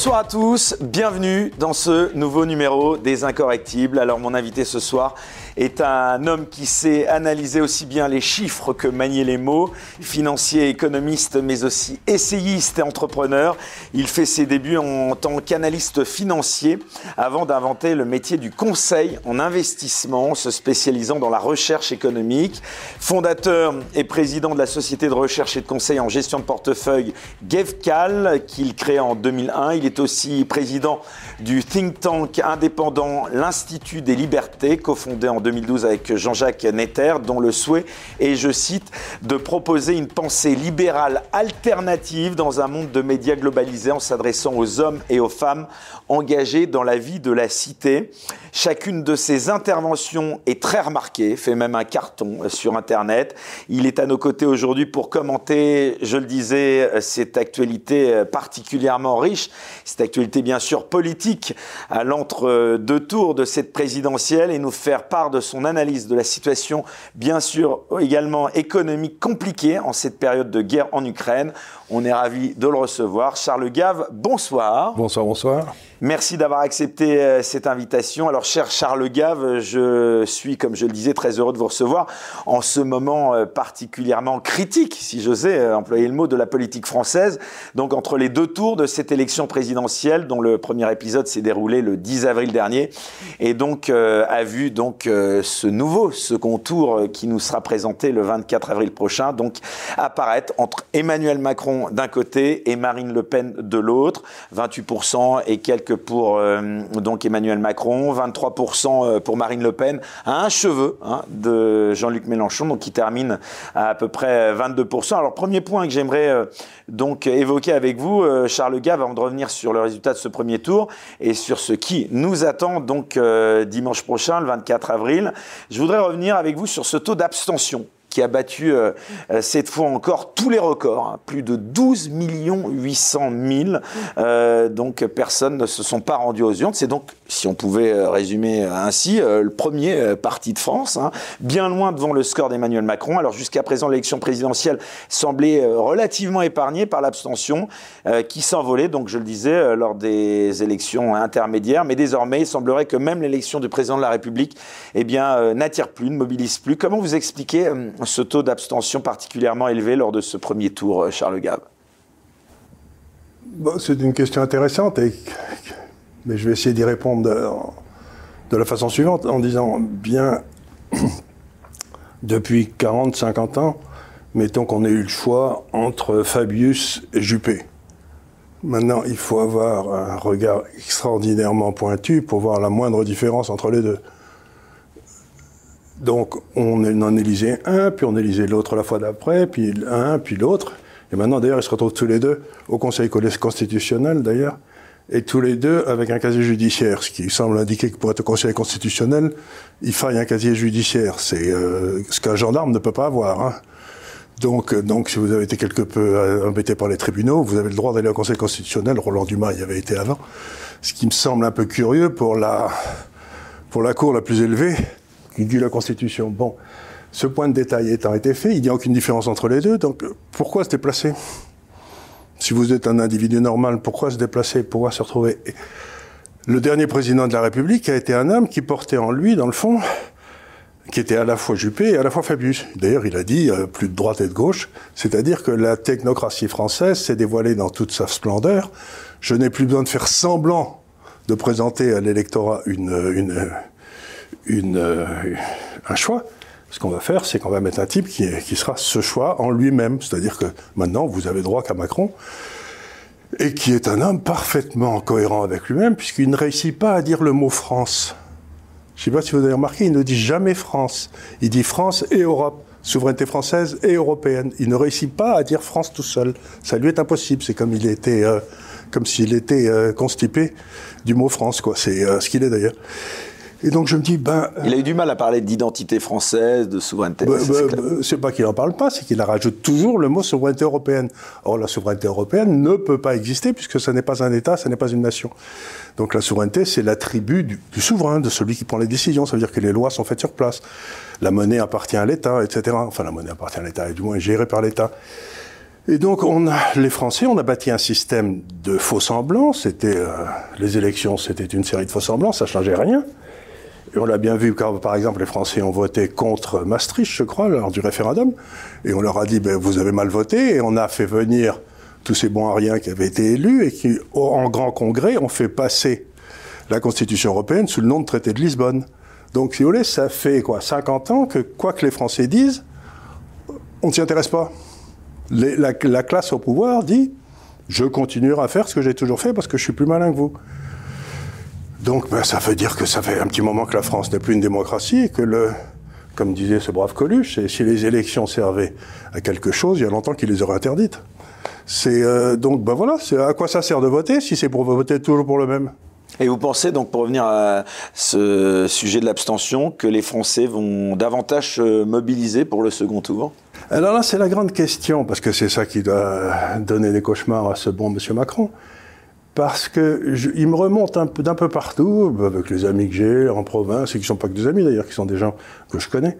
Bonsoir à tous, bienvenue dans ce nouveau numéro des Incorrectibles. Alors mon invité ce soir est un homme qui sait analyser aussi bien les chiffres que manier les mots, financier, économiste, mais aussi essayiste et entrepreneur. Il fait ses débuts en tant qu'analyste financier avant d'inventer le métier du conseil en investissement, se spécialisant dans la recherche économique. Fondateur et président de la société de recherche et de conseil en gestion de portefeuille GevCal, qu'il crée en 2001. Il est aussi président du think tank indépendant l'Institut des libertés, cofondé en 2012 avec Jean-Jacques Netter, dont le souhait est, je cite, de proposer une pensée libérale alternative dans un monde de médias globalisés en s'adressant aux hommes et aux femmes engagés dans la vie de la cité. Chacune de ses interventions est très remarquée, fait même un carton sur Internet. Il est à nos côtés aujourd'hui pour commenter, je le disais, cette actualité particulièrement riche, cette actualité bien sûr politique à l'entre-deux tours de cette présidentielle et nous faire part de son analyse de la situation, bien sûr également économique compliquée en cette période de guerre en Ukraine. On est ravi de le recevoir. Charles Gave, bonsoir. Bonsoir, bonsoir. Merci d'avoir accepté euh, cette invitation. Alors, cher Charles Gave, je suis, comme je le disais, très heureux de vous recevoir en ce moment euh, particulièrement critique, si j'osais euh, employer le mot, de la politique française. Donc, entre les deux tours de cette élection présidentielle, dont le premier épisode s'est déroulé le 10 avril dernier, et donc a vu donc ce nouveau second tour qui nous sera présenté le 24 avril prochain, donc apparaître entre Emmanuel Macron d'un côté et Marine Le Pen de l'autre, 28% et quelques pour euh, donc Emmanuel Macron, 23% euh, pour Marine Le Pen, à un cheveu hein, de Jean-Luc Mélenchon, donc qui termine à à peu près 22%. Alors premier point que j'aimerais euh, donc évoquer avec vous, Charles Gave, avant de revenir sur le résultat de ce premier tour et sur ce qui nous attend donc dimanche prochain, le 24 avril, je voudrais revenir avec vous sur ce taux d'abstention qui a battu euh, euh, cette fois encore tous les records, hein. plus de 12 800 000. Euh, donc personnes ne se sont pas rendues aux urnes. C'est donc, si on pouvait euh, résumer ainsi, le premier parti de France, hein, bien loin devant le score d'Emmanuel Macron. Alors jusqu'à présent, l'élection présidentielle semblait relativement épargnée par l'abstention qui s'envolait, donc je le disais, lors des élections intermédiaires. Mais désormais, il semblerait que même l'élection du président de la République eh bien, n'attire plus, ne mobilise plus. Comment vous expliquez ce taux d'abstention particulièrement élevé lors de ce premier tour, euh, Charles Gave C'est une question intéressante, mais je vais essayer d'y répondre de, la façon suivante, en disant, bien, depuis 40, 50 ans, mettons qu'on ait eu le choix entre Fabius et Juppé. Maintenant, il faut avoir un regard extraordinairement pointu pour voir la moindre différence entre les deux. Donc on en élisait un, puis on élisait l'autre la fois d'après, puis un, puis l'autre. Et maintenant, d'ailleurs, ils se retrouvent tous les deux au Conseil constitutionnel, d'ailleurs, et tous les deux avec un casier judiciaire, ce qui semble indiquer que pour être au Conseil constitutionnel, il faille un casier judiciaire. C'est euh, ce qu'un gendarme ne peut pas avoir. Hein. Donc, euh, donc, si vous avez été quelque peu euh, embêté par les tribunaux, vous avez le droit d'aller au Conseil constitutionnel. Roland Dumas y avait été avant. Ce qui me semble un peu curieux pour la, pour la Cour la plus élevée, qui dit la Constitution. Bon, ce point de détail étant été fait, il n'y a aucune différence entre les deux, donc pourquoi se déplacer Si vous êtes un individu normal, pourquoi se déplacer Pourquoi se retrouver? Le dernier président de la République a été un homme qui portait en lui, dans le fond, qui était à la fois Juppé et à la fois Fabius. D'ailleurs, il a dit euh, plus de droite et de gauche, c'est-à-dire que la technocratie française s'est dévoilée dans toute sa splendeur. Je n'ai plus besoin de faire semblant de présenter à l'électorat euh, un choix. Ce qu'on va faire, c'est qu'on va mettre un type qui, sera ce choix en lui-même. C'est-à-dire que maintenant, vous avez droit qu'à Macron, et qui est un homme parfaitement cohérent avec lui-même, puisqu'il ne réussit pas à dire le mot France. Je ne sais pas si vous avez remarqué, il ne dit jamais France. Il dit France et Europe, souveraineté française et européenne. Il ne réussit pas à dire France tout seul. Ça lui est impossible. C'est comme il était, euh, comme s'il était euh, constipé du mot France, quoi. C'est ce qu'il est d'ailleurs. Et donc je me dis, ben. Il a eu du mal à parler d'identité française, de souveraineté. Ben, ben, c'est pas qu'il n'en parle pas, c'est qu'il rajoute toujours le mot souveraineté européenne. Or, la souveraineté européenne ne peut pas exister puisque ce n'est pas un État, ce n'est pas une nation. Donc la souveraineté, c'est l'attribut du, du, souverain, de celui qui prend les décisions. Ça veut dire que les lois sont faites sur place. La monnaie appartient à l'État, etc. Enfin, la monnaie appartient à l'État, et du moins est gérée par l'État. Et donc, on a, les Français, on a bâti un système de faux semblants. C'était euh, les élections, c'était une série de faux semblants, ça changeait rien. On l'a bien vu quand, par exemple, les Français ont voté contre Maastricht, je crois, lors du référendum. Et on leur a dit, ben, vous avez mal voté. Et on a fait venir tous ces bons ariens qui avaient été élus et qui, en grand congrès, ont fait passer la Constitution européenne sous le nom de traité de Lisbonne. Donc, si vous voulez, ça fait quoi 50 ans que, quoi que les Français disent, on ne s'y intéresse pas. la, la, classe au pouvoir dit je continuerai à faire ce que j'ai toujours fait parce que je suis plus malin que vous. Donc ben, ça veut dire que ça fait un petit moment que la France n'est plus une démocratie et que le, comme disait ce brave Coluche, si les élections servaient à quelque chose, il y a longtemps qu'ils les auraient interdites. C'est euh, donc ben voilà, c'est à quoi ça sert de voter si c'est pour voter toujours pour le même? Et vous pensez donc, pour revenir à ce sujet de l'abstention, que les Français vont davantage se mobiliser pour le second tour? Alors là, c'est la grande question, parce que c'est ça qui doit donner des cauchemars à ce bon monsieur Macron. Parce que il me remonte peu d'un peu partout, avec les amis que j'ai en province, et qui ne sont pas que des amis d'ailleurs, qui sont des gens que je connais,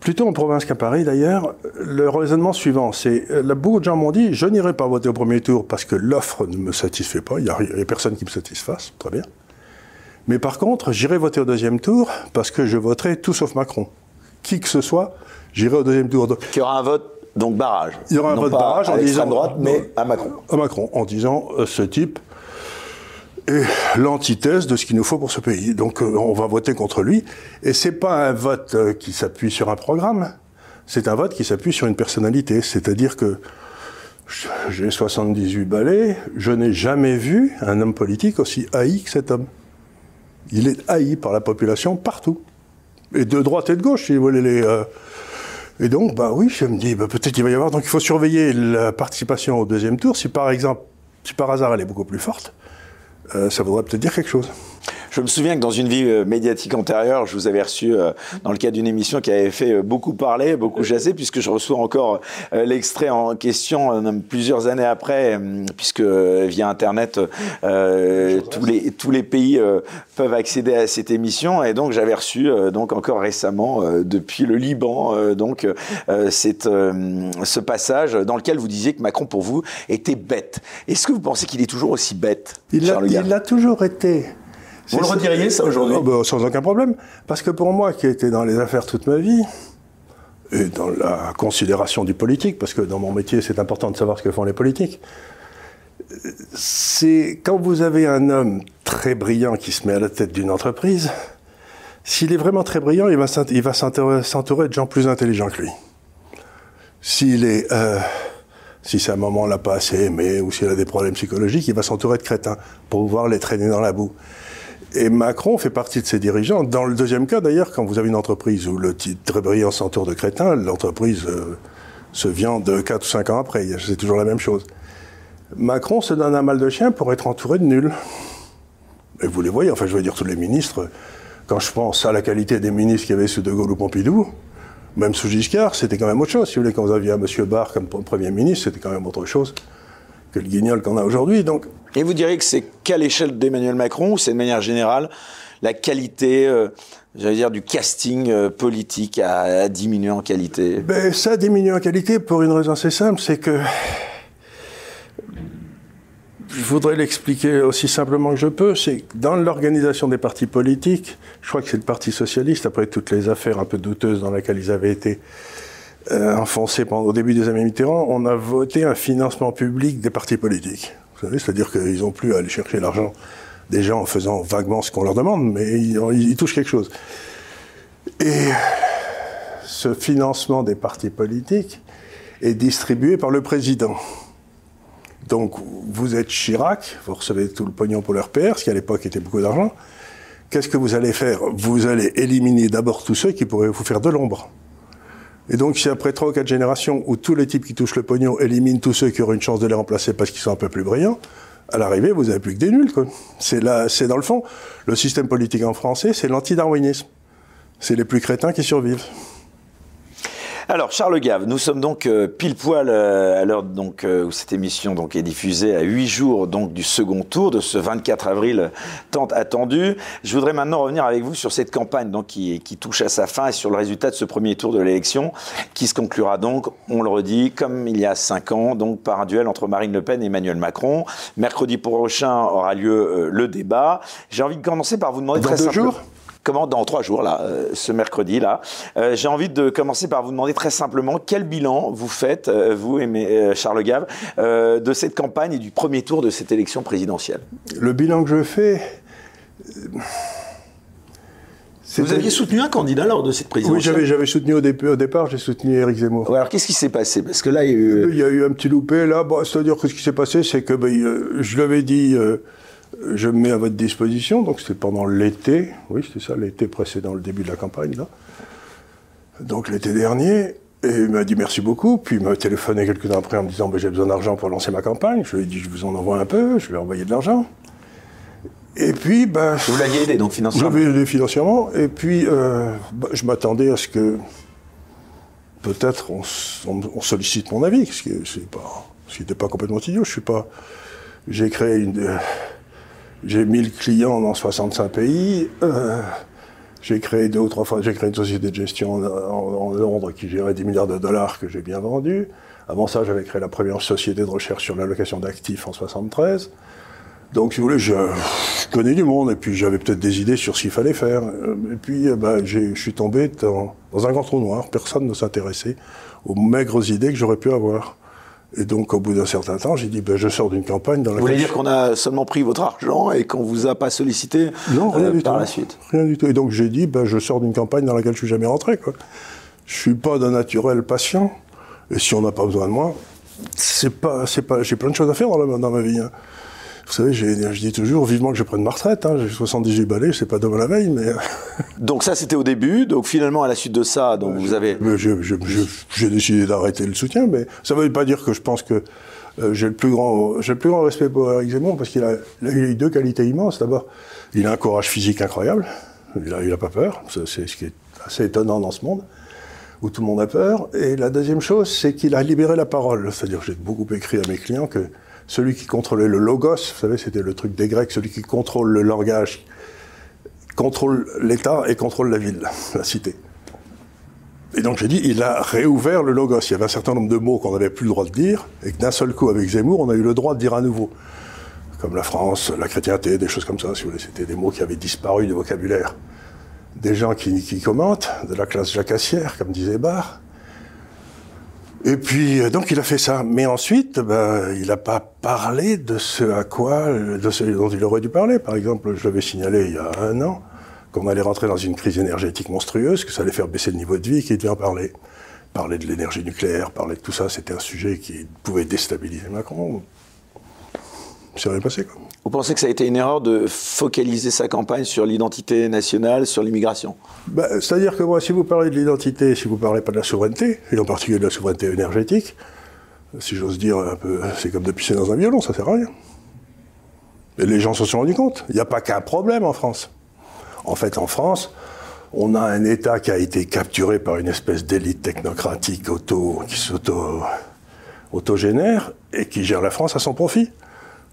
plutôt en province qu'à Paris d'ailleurs, le raisonnement suivant, c'est, euh, beaucoup de gens m'ont dit, je n'irai pas voter au premier tour parce que l'offre ne me satisfait pas, il n'y a, personne qui me satisfasse, très bien. Mais par contre, j'irai voter au deuxième tour parce que je voterai tout sauf Macron. Qui que ce soit, j'irai au deuxième tour. Qui y aura un vote donc barrage. Il y aura un vote barrage en disant droite, mais à Macron. À Macron, en disant euh, ce type l'antithèse de ce qu'il nous faut pour ce pays. Donc euh, on va voter contre lui. Et c'est pas un vote euh, qui s'appuie sur un programme, c'est un vote qui s'appuie sur une personnalité. C'est-à-dire que j'ai 78 balais, je n'ai jamais vu un homme politique aussi haï que cet homme. Il est haï par la population partout. Et de droite et de gauche, si vous voulez les... Et donc, bah oui, je me dis, bah, peut-être qu'il va y avoir... Donc il faut surveiller la participation au deuxième tour. Si par exemple, si par hasard elle est beaucoup plus forte, euh, ça voudrait peut-être dire quelque chose. Je me souviens que dans une vie euh, médiatique antérieure, je vous avais reçu euh, dans le cadre d'une émission qui avait fait beaucoup parler, beaucoup chasser, puisque je reçois encore l'extrait en question plusieurs années après, puisque via Internet, tous, les, tous les pays peuvent accéder à cette émission. Et donc, j'avais reçu, donc encore récemment, depuis le Liban, donc cette, ce passage dans lequel vous disiez que Macron, pour vous, était bête. Est-ce que vous pensez qu'il est toujours aussi bête, il l'a toujours été. Vous le rediriez ça aujourd'hui oh, bah, Sans aucun problème. Parce que pour moi, qui ai été dans les affaires toute ma vie, et dans la considération du politique, parce que dans mon métier, c'est important de savoir ce que font les politiques, c'est quand vous avez un homme très brillant qui se met à la tête d'une entreprise, s'il est vraiment très brillant, il va s'entourer de gens plus intelligents que lui. S'il est... Euh, si un moment l'a pas assez aimé ou s'il a des problèmes psychologiques, il va s'entourer de crétins pour pouvoir les traîner dans la boue. Et Macron fait partie de ces dirigeants. Dans le deuxième cas, d'ailleurs, quand vous avez une entreprise où le titre très brillant s'entoure de crétins, l'entreprise euh, se vient de 4 ou 5 ans après. C'est toujours la même chose. Macron se donne un mal de chien pour être entouré de nuls. Et vous les voyez, enfin, je veux dire, tous les ministres, quand je pense à la qualité des ministres qu'il y avait sous De Gaulle ou Pompidou, même sous Giscard, c'était quand même autre chose. Si vous voulez, quand vous aviez M. Barr comme Premier ministre, c'était quand même autre chose que le guignol qu'on a aujourd'hui. Donc... Et vous diriez que c'est qu'à l'échelle d'Emmanuel Macron ou c'est de manière générale la qualité, euh, j'allais dire, du casting euh, politique a, diminué en qualité? Ben, Ça a diminué en qualité pour une raison assez simple, c'est que je voudrais l'expliquer aussi simplement que je peux, c'est que dans l'organisation des partis politiques, je crois que c'est le Parti socialiste, après toutes les affaires un peu douteuses dans lesquelles ils avaient été euh, enfoncés pendant, au début des années Mitterrand, on a voté un financement public des partis politiques. Vous savez, c'est-à-dire qu'ils n'ont plus à aller chercher l'argent des gens en faisant vaguement ce qu'on leur demande, mais ils, touchent quelque chose. Et ce financement des partis politiques est distribué par le président. Donc, vous êtes Chirac, vous recevez tout le pognon pour le RPR, ce qui à l'époque était beaucoup d'argent. Qu'est-ce que vous allez faire? Vous allez éliminer d'abord tous ceux qui pourraient vous faire de l'ombre. Et donc, si après trois ou quatre générations où tous les types qui touchent le pognon éliminent tous ceux qui auraient une chance de les remplacer parce qu'ils sont un peu plus brillants, à l'arrivée, vous n'avez plus que des nuls. C'est c'est dans le fond, le système politique en français, c'est l'anti-darwinisme. C'est les plus crétins qui survivent. Alors, Charles Gave, nous sommes donc euh, pile poil euh, à l'heure donc, euh, où cette émission donc, est diffusée à huit jours donc, du second tour de ce 24 avril tant attendu. Je voudrais maintenant revenir avec vous sur cette campagne donc, qui, qui touche à sa fin et sur le résultat de ce premier tour de l'élection qui se conclura donc, on le redit, comme il y a cinq ans, donc par un duel entre Marine Le Pen et Emmanuel Macron. Mercredi prochain aura lieu le débat. J'ai envie de commencer par vous demander Dans très deux simplement- jours? Comment dans trois jours là, euh, ce mercredi là, Euh, j'ai envie de commencer par vous demander très simplement quel bilan vous faites, euh, vous et mes- euh, Charles Gave, euh, de cette campagne et du premier tour de cette élection présidentielle? Le bilan que je fais. Vous aviez soutenu un candidat lors de cette Oui, présidentielle? j'avais, j'avais soutenu au, dé- au départ, j'ai soutenu Éric Zemmour. Ouais, alors qu'est-ce qui s'est passé? Parce que là, il y a eu. Il y a eu un petit loupé là. Bon, C'est-à-dire que ce qui s'est passé, c'est que ben, je lui avais dit, euh, je me mets à votre disposition. Donc c'était pendant l'été. Oui, c'était ça, l'été précédent, le début de la campagne là. Donc l'été dernier. Et il m'a dit merci beaucoup. Puis il m'a téléphoné quelques temps après en me disant ben, j'ai besoin d'argent pour lancer ma campagne. Je lui ai dit je vous en envoie un peu. Je lui ai envoyé de l'argent. Et puis, ben, Vous l'aviez aidé donc je financièrement. l'avais aidé financièrement, et puis euh, bah, je m'attendais à ce que peut-être on, s- on- on sollicite mon avis, ce qui c'est pas, ce qui n'était pas complètement idiot. Je suis pas, j'ai créé une, euh, j'ai 1000 clients dans 65 pays. euh, j'ai créé deux ou trois fois, j'ai créé une société de gestion en, Londres qui gérait 10 milliards de dollars que j'ai bien vendu. Avant ça, j'avais créé la première société de recherche sur l'allocation d'actifs en 73. Donc, si vous voulez, je, connais du monde, et puis j'avais peut-être des idées sur ce qu'il fallait faire. Et puis, bah, j'ai- je suis tombé dans un grand trou noir. Personne ne s'intéressait aux maigres idées que j'aurais pu avoir. Et donc, au bout d'un certain temps, j'ai dit, ben, je sors d'une campagne dans Vous laquelle... voulez dire qu'on a seulement pris votre argent et qu'on vous a pas sollicité Non, rien euh, du par tout. la suite Rien du tout. Et donc, j'ai dit, ben, je sors d'une campagne dans laquelle je suis jamais rentré, quoi. Je suis pas d'un naturel patient. Et si on n'a pas besoin de moi, c'est pas, c'est pas, j'ai plein de choses à faire dans, la- dans ma vie. hein. Vous savez, je dis toujours vivement que je prenne ma retraite. Hein. J'ai 78 balais, c'est pas demain la veille, mais Donc ça, c'était au début. Donc finalement, à la suite de ça, donc vous avez. j'ai décidé d'arrêter le soutien. Mais ça ne veut pas dire que je pense que euh, j'ai le plus grand, j'ai le plus grand respect pour Eric Zemmour parce qu'il a, il a eu deux qualités immenses. D'abord, il a un courage physique incroyable. Il a, il a pas peur. C'est ce qui est assez étonnant dans ce monde où tout le monde a peur. Et la deuxième chose, c'est qu'il a libéré la parole. C'est-à-dire, j'ai beaucoup écrit à mes clients que celui qui contrôlait le logos, vous savez, c'était le truc des Grecs, celui qui contrôle le langage, contrôle l'État et contrôle la ville, la cité. Et donc j'ai dit, il a réouvert le logos. Il y avait un certain nombre de mots qu'on n'avait plus le droit de dire, et que d'un seul coup, avec Zemmour, on a eu le droit de dire à nouveau. Comme la France, la chrétienté, des choses comme ça, si vous voulez. C'était des mots qui avaient disparu du vocabulaire. Des gens qui, qui commentent, de la classe jacassière, comme disait Barr. Et puis, euh, donc, il a fait ça. Mais ensuite, ben, il n'a pas parlé de ce à quoi, de ce dont il aurait dû parler. Par exemple, je l'avais signalé il y a un an, qu'on allait rentrer dans une crise énergétique monstrueuse, que ça allait faire baisser le niveau de vie, qu'il devait en parler. Parler de l'énergie nucléaire, parler de tout ça, c'était un sujet qui pouvait déstabiliser Macron. C'est rien passé, quoi. Vous pensez que ça a été une erreur de focaliser sa campagne sur l'identité nationale, sur l'immigration? Bah, C'est-à-dire que moi, si vous parlez de l'identité, si vous parlez pas de la souveraineté, et en particulier de la souveraineté énergétique, si j'ose dire un peu, c'est comme de pisser dans un violon, ça sert à rien. Et les gens se sont rendus compte. Il n'y a pas qu'un problème en France. En fait, en France, on a un État qui a été capturé par une espèce d'élite technocratique auto, qui s'auto, autogénère et qui gère la France à son profit.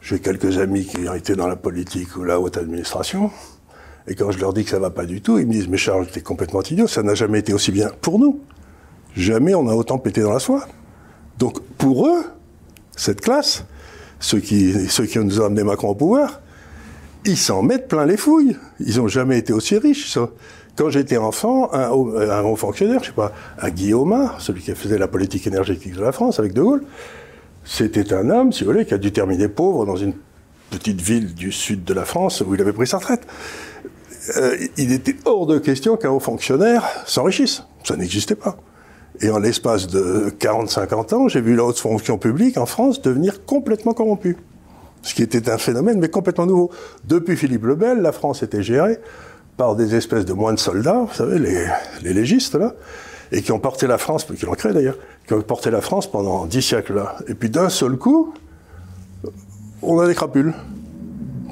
J'ai quelques amis qui ont été dans la politique ou la haute administration. Et quand je leur dis que ça va pas du tout, ils me disent Mais Charles, t'es complètement idiot, ça n'a jamais été aussi bien pour nous. Jamais on a autant pété dans la soie. Donc pour eux, cette classe, ceux qui, ceux qui nous ont amené Macron au pouvoir, ils s'en mettent plein les fouilles. Ils n'ont jamais été aussi riches. Quand j'étais enfant, un haut, un haut fonctionnaire, je sais pas, un Guillaume, celui qui faisait la politique énergétique de la France avec De Gaulle, c'était un homme, si vous voulez, qui a dû terminer pauvre dans une petite ville du sud de la France où il avait pris sa retraite. Euh, il était hors de question qu'un haut fonctionnaire s'enrichisse. Ça n'existait pas. Et en l'espace de 40-50 ans, j'ai vu la haute fonction publique en France devenir complètement corrompue. Ce qui était un phénomène, mais complètement nouveau. Depuis Philippe le Bel, la France était gérée par des espèces de moines soldats, vous savez, les, les légistes, là, et qui ont porté la France, qui l'ont créé d'ailleurs, qui ont porté la France pendant dix siècles, là. Et puis d'un seul coup, on a des crapules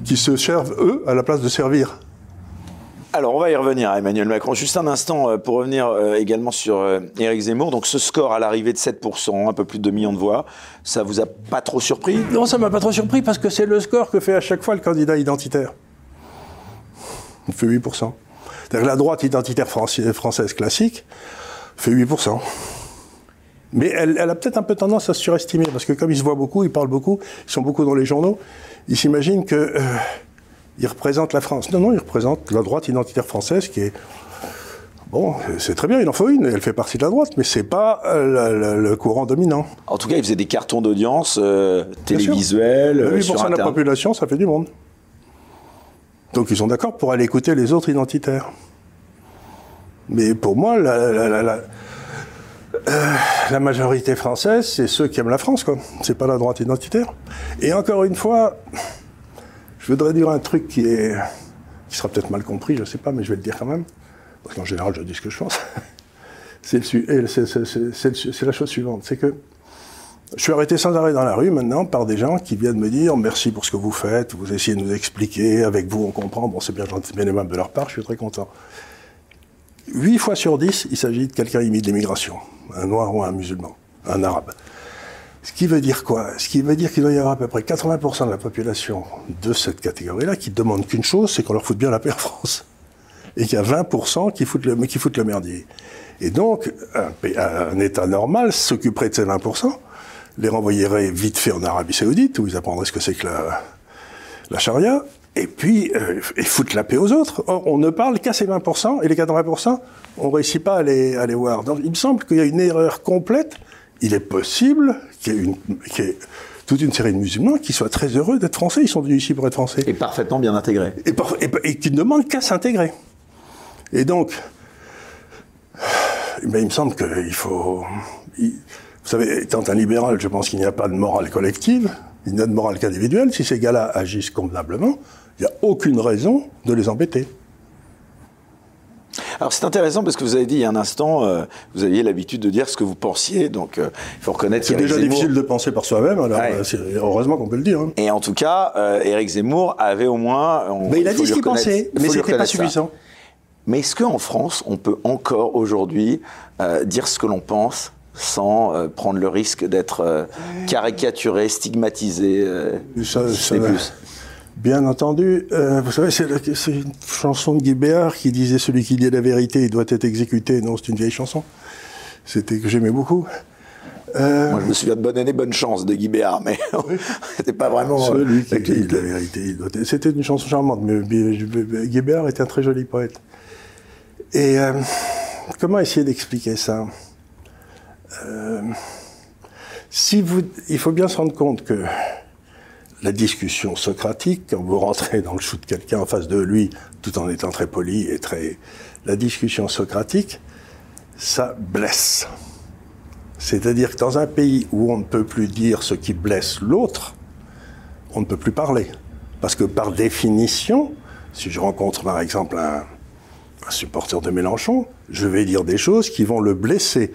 qui se servent, eux, à la place de servir. Alors, on va y revenir à Emmanuel Macron. Juste un instant euh, pour revenir euh, également sur euh, Éric Zemmour. Donc, ce score à l'arrivée de 7%, un peu plus de 2 millions de voix, ça vous a pas trop surpris? Non, ça m'a pas trop surpris parce que c'est le score que fait à chaque fois le candidat identitaire. Il fait 8%. C'est-à-dire que la droite identitaire française classique fait 8%. Mais elle, a peut-être un peu tendance à se surestimer, parce que comme ils se voient beaucoup, ils parlent beaucoup, ils sont beaucoup dans les journaux, ils s'imaginent qu'ils euh, représentent la France. Non, non, ils représentent la droite identitaire française qui est... Bon, c'est très bien, il en faut une, elle fait partie de la droite, mais c'est pas euh, le, courant dominant. En tout cas, ils faisaient des cartons d'audience euh, télévisuels. 8% de la population, ça fait du monde. Donc ils sont d'accord pour aller écouter les autres identitaires. Mais pour moi, la, euh, majorité française, c'est ceux qui aiment la France, quoi. C'est pas la droite identitaire. Et encore une fois, je voudrais dire un truc qui est, qui sera peut-être mal compris, je sais pas, mais je vais le dire quand même. Parce qu'en général, je dis ce que je pense. c'est la chose suivante, c'est que je suis arrêté sans arrêt dans la rue maintenant par des gens qui viennent me dire merci pour ce que vous faites, vous essayez de nous expliquer, avec vous on comprend, bon c'est bien gentil, bien aimable de leur part, je suis très content. Huit fois sur dix, il s'agit de quelqu'un imite de l'immigration, un noir ou un musulman, un arabe. Ce qui veut dire quoi? Ce qui veut dire qu'il doit y avoir à peu près 80% de la population de cette catégorie-là qui demande qu'une chose, c'est qu'on leur foute bien la paix en France. Et qu'il y a 20% qui foutent le, qui foutent le merdier. Et donc, un, un État normal s'occuperait de ces 20%, les renvoyerait vite fait en Arabie Saoudite, où ils apprendraient ce que c'est que la, la charia, et puis euh, et foutre la paix aux autres. Or, on ne parle qu'à ces 20%, et les 80%, on ne réussit pas à les, à les voir. Donc, il me semble qu'il y a une erreur complète. Il est possible qu'il y ait, une, toute une série de musulmans qui soient très heureux d'être français. Ils sont venus ici pour être français. Et parfaitement bien intégrés. Et, et, qui ne demandent qu'à s'intégrer. Et donc, il me semble qu'il faut... Vous savez, étant un libéral, je pense qu'il n'y a pas de morale collective, il n'y a de morale qu'individuelle. Si ces gars-là agissent convenablement, il n'y a aucune raison de les embêter. Alors c'est intéressant parce que vous avez dit il y a un instant, euh, vous aviez l'habitude de dire ce que vous pensiez, donc euh, il faut reconnaître. C'est déjà difficile de penser par soi-même, alors euh, heureusement qu'on peut le dire. Hein. Et en tout cas, Éric Zemmour avait au moins. mais il a dit ce qu'il pensait, mais c'était pas suffisant. Mais est-ce qu'en France, on peut encore aujourd'hui dire ce que l'on pense sans prendre le risque d'être caricaturé, stigmatisé. Ça, plus. Bien entendu. vous savez, c'est une chanson de Guy Béard qui disait Celui qui dit la vérité, il doit être exécuté. Non, c'est une vieille chanson. C'était que j'aimais beaucoup. Moi, je me souviens de Bonne année, bonne chance de Guy Béard, mais c'était pas vraiment. Celui qui dit la vérité, C'était une chanson charmante, mais Guy Béard était un très joli poète. Et comment essayer d'expliquer ça? Euh, si vous, il faut bien se rendre compte que la discussion socratique, quand vous rentrez dans le chou de quelqu'un en face de lui, tout en étant très poli et très, la discussion socratique, ça blesse. C'est-à-dire que dans un pays où on ne peut plus dire ce qui blesse l'autre, on ne peut plus parler. Parce que par définition, si je rencontre par exemple un, supporter de Mélenchon, je vais dire des choses qui vont le blesser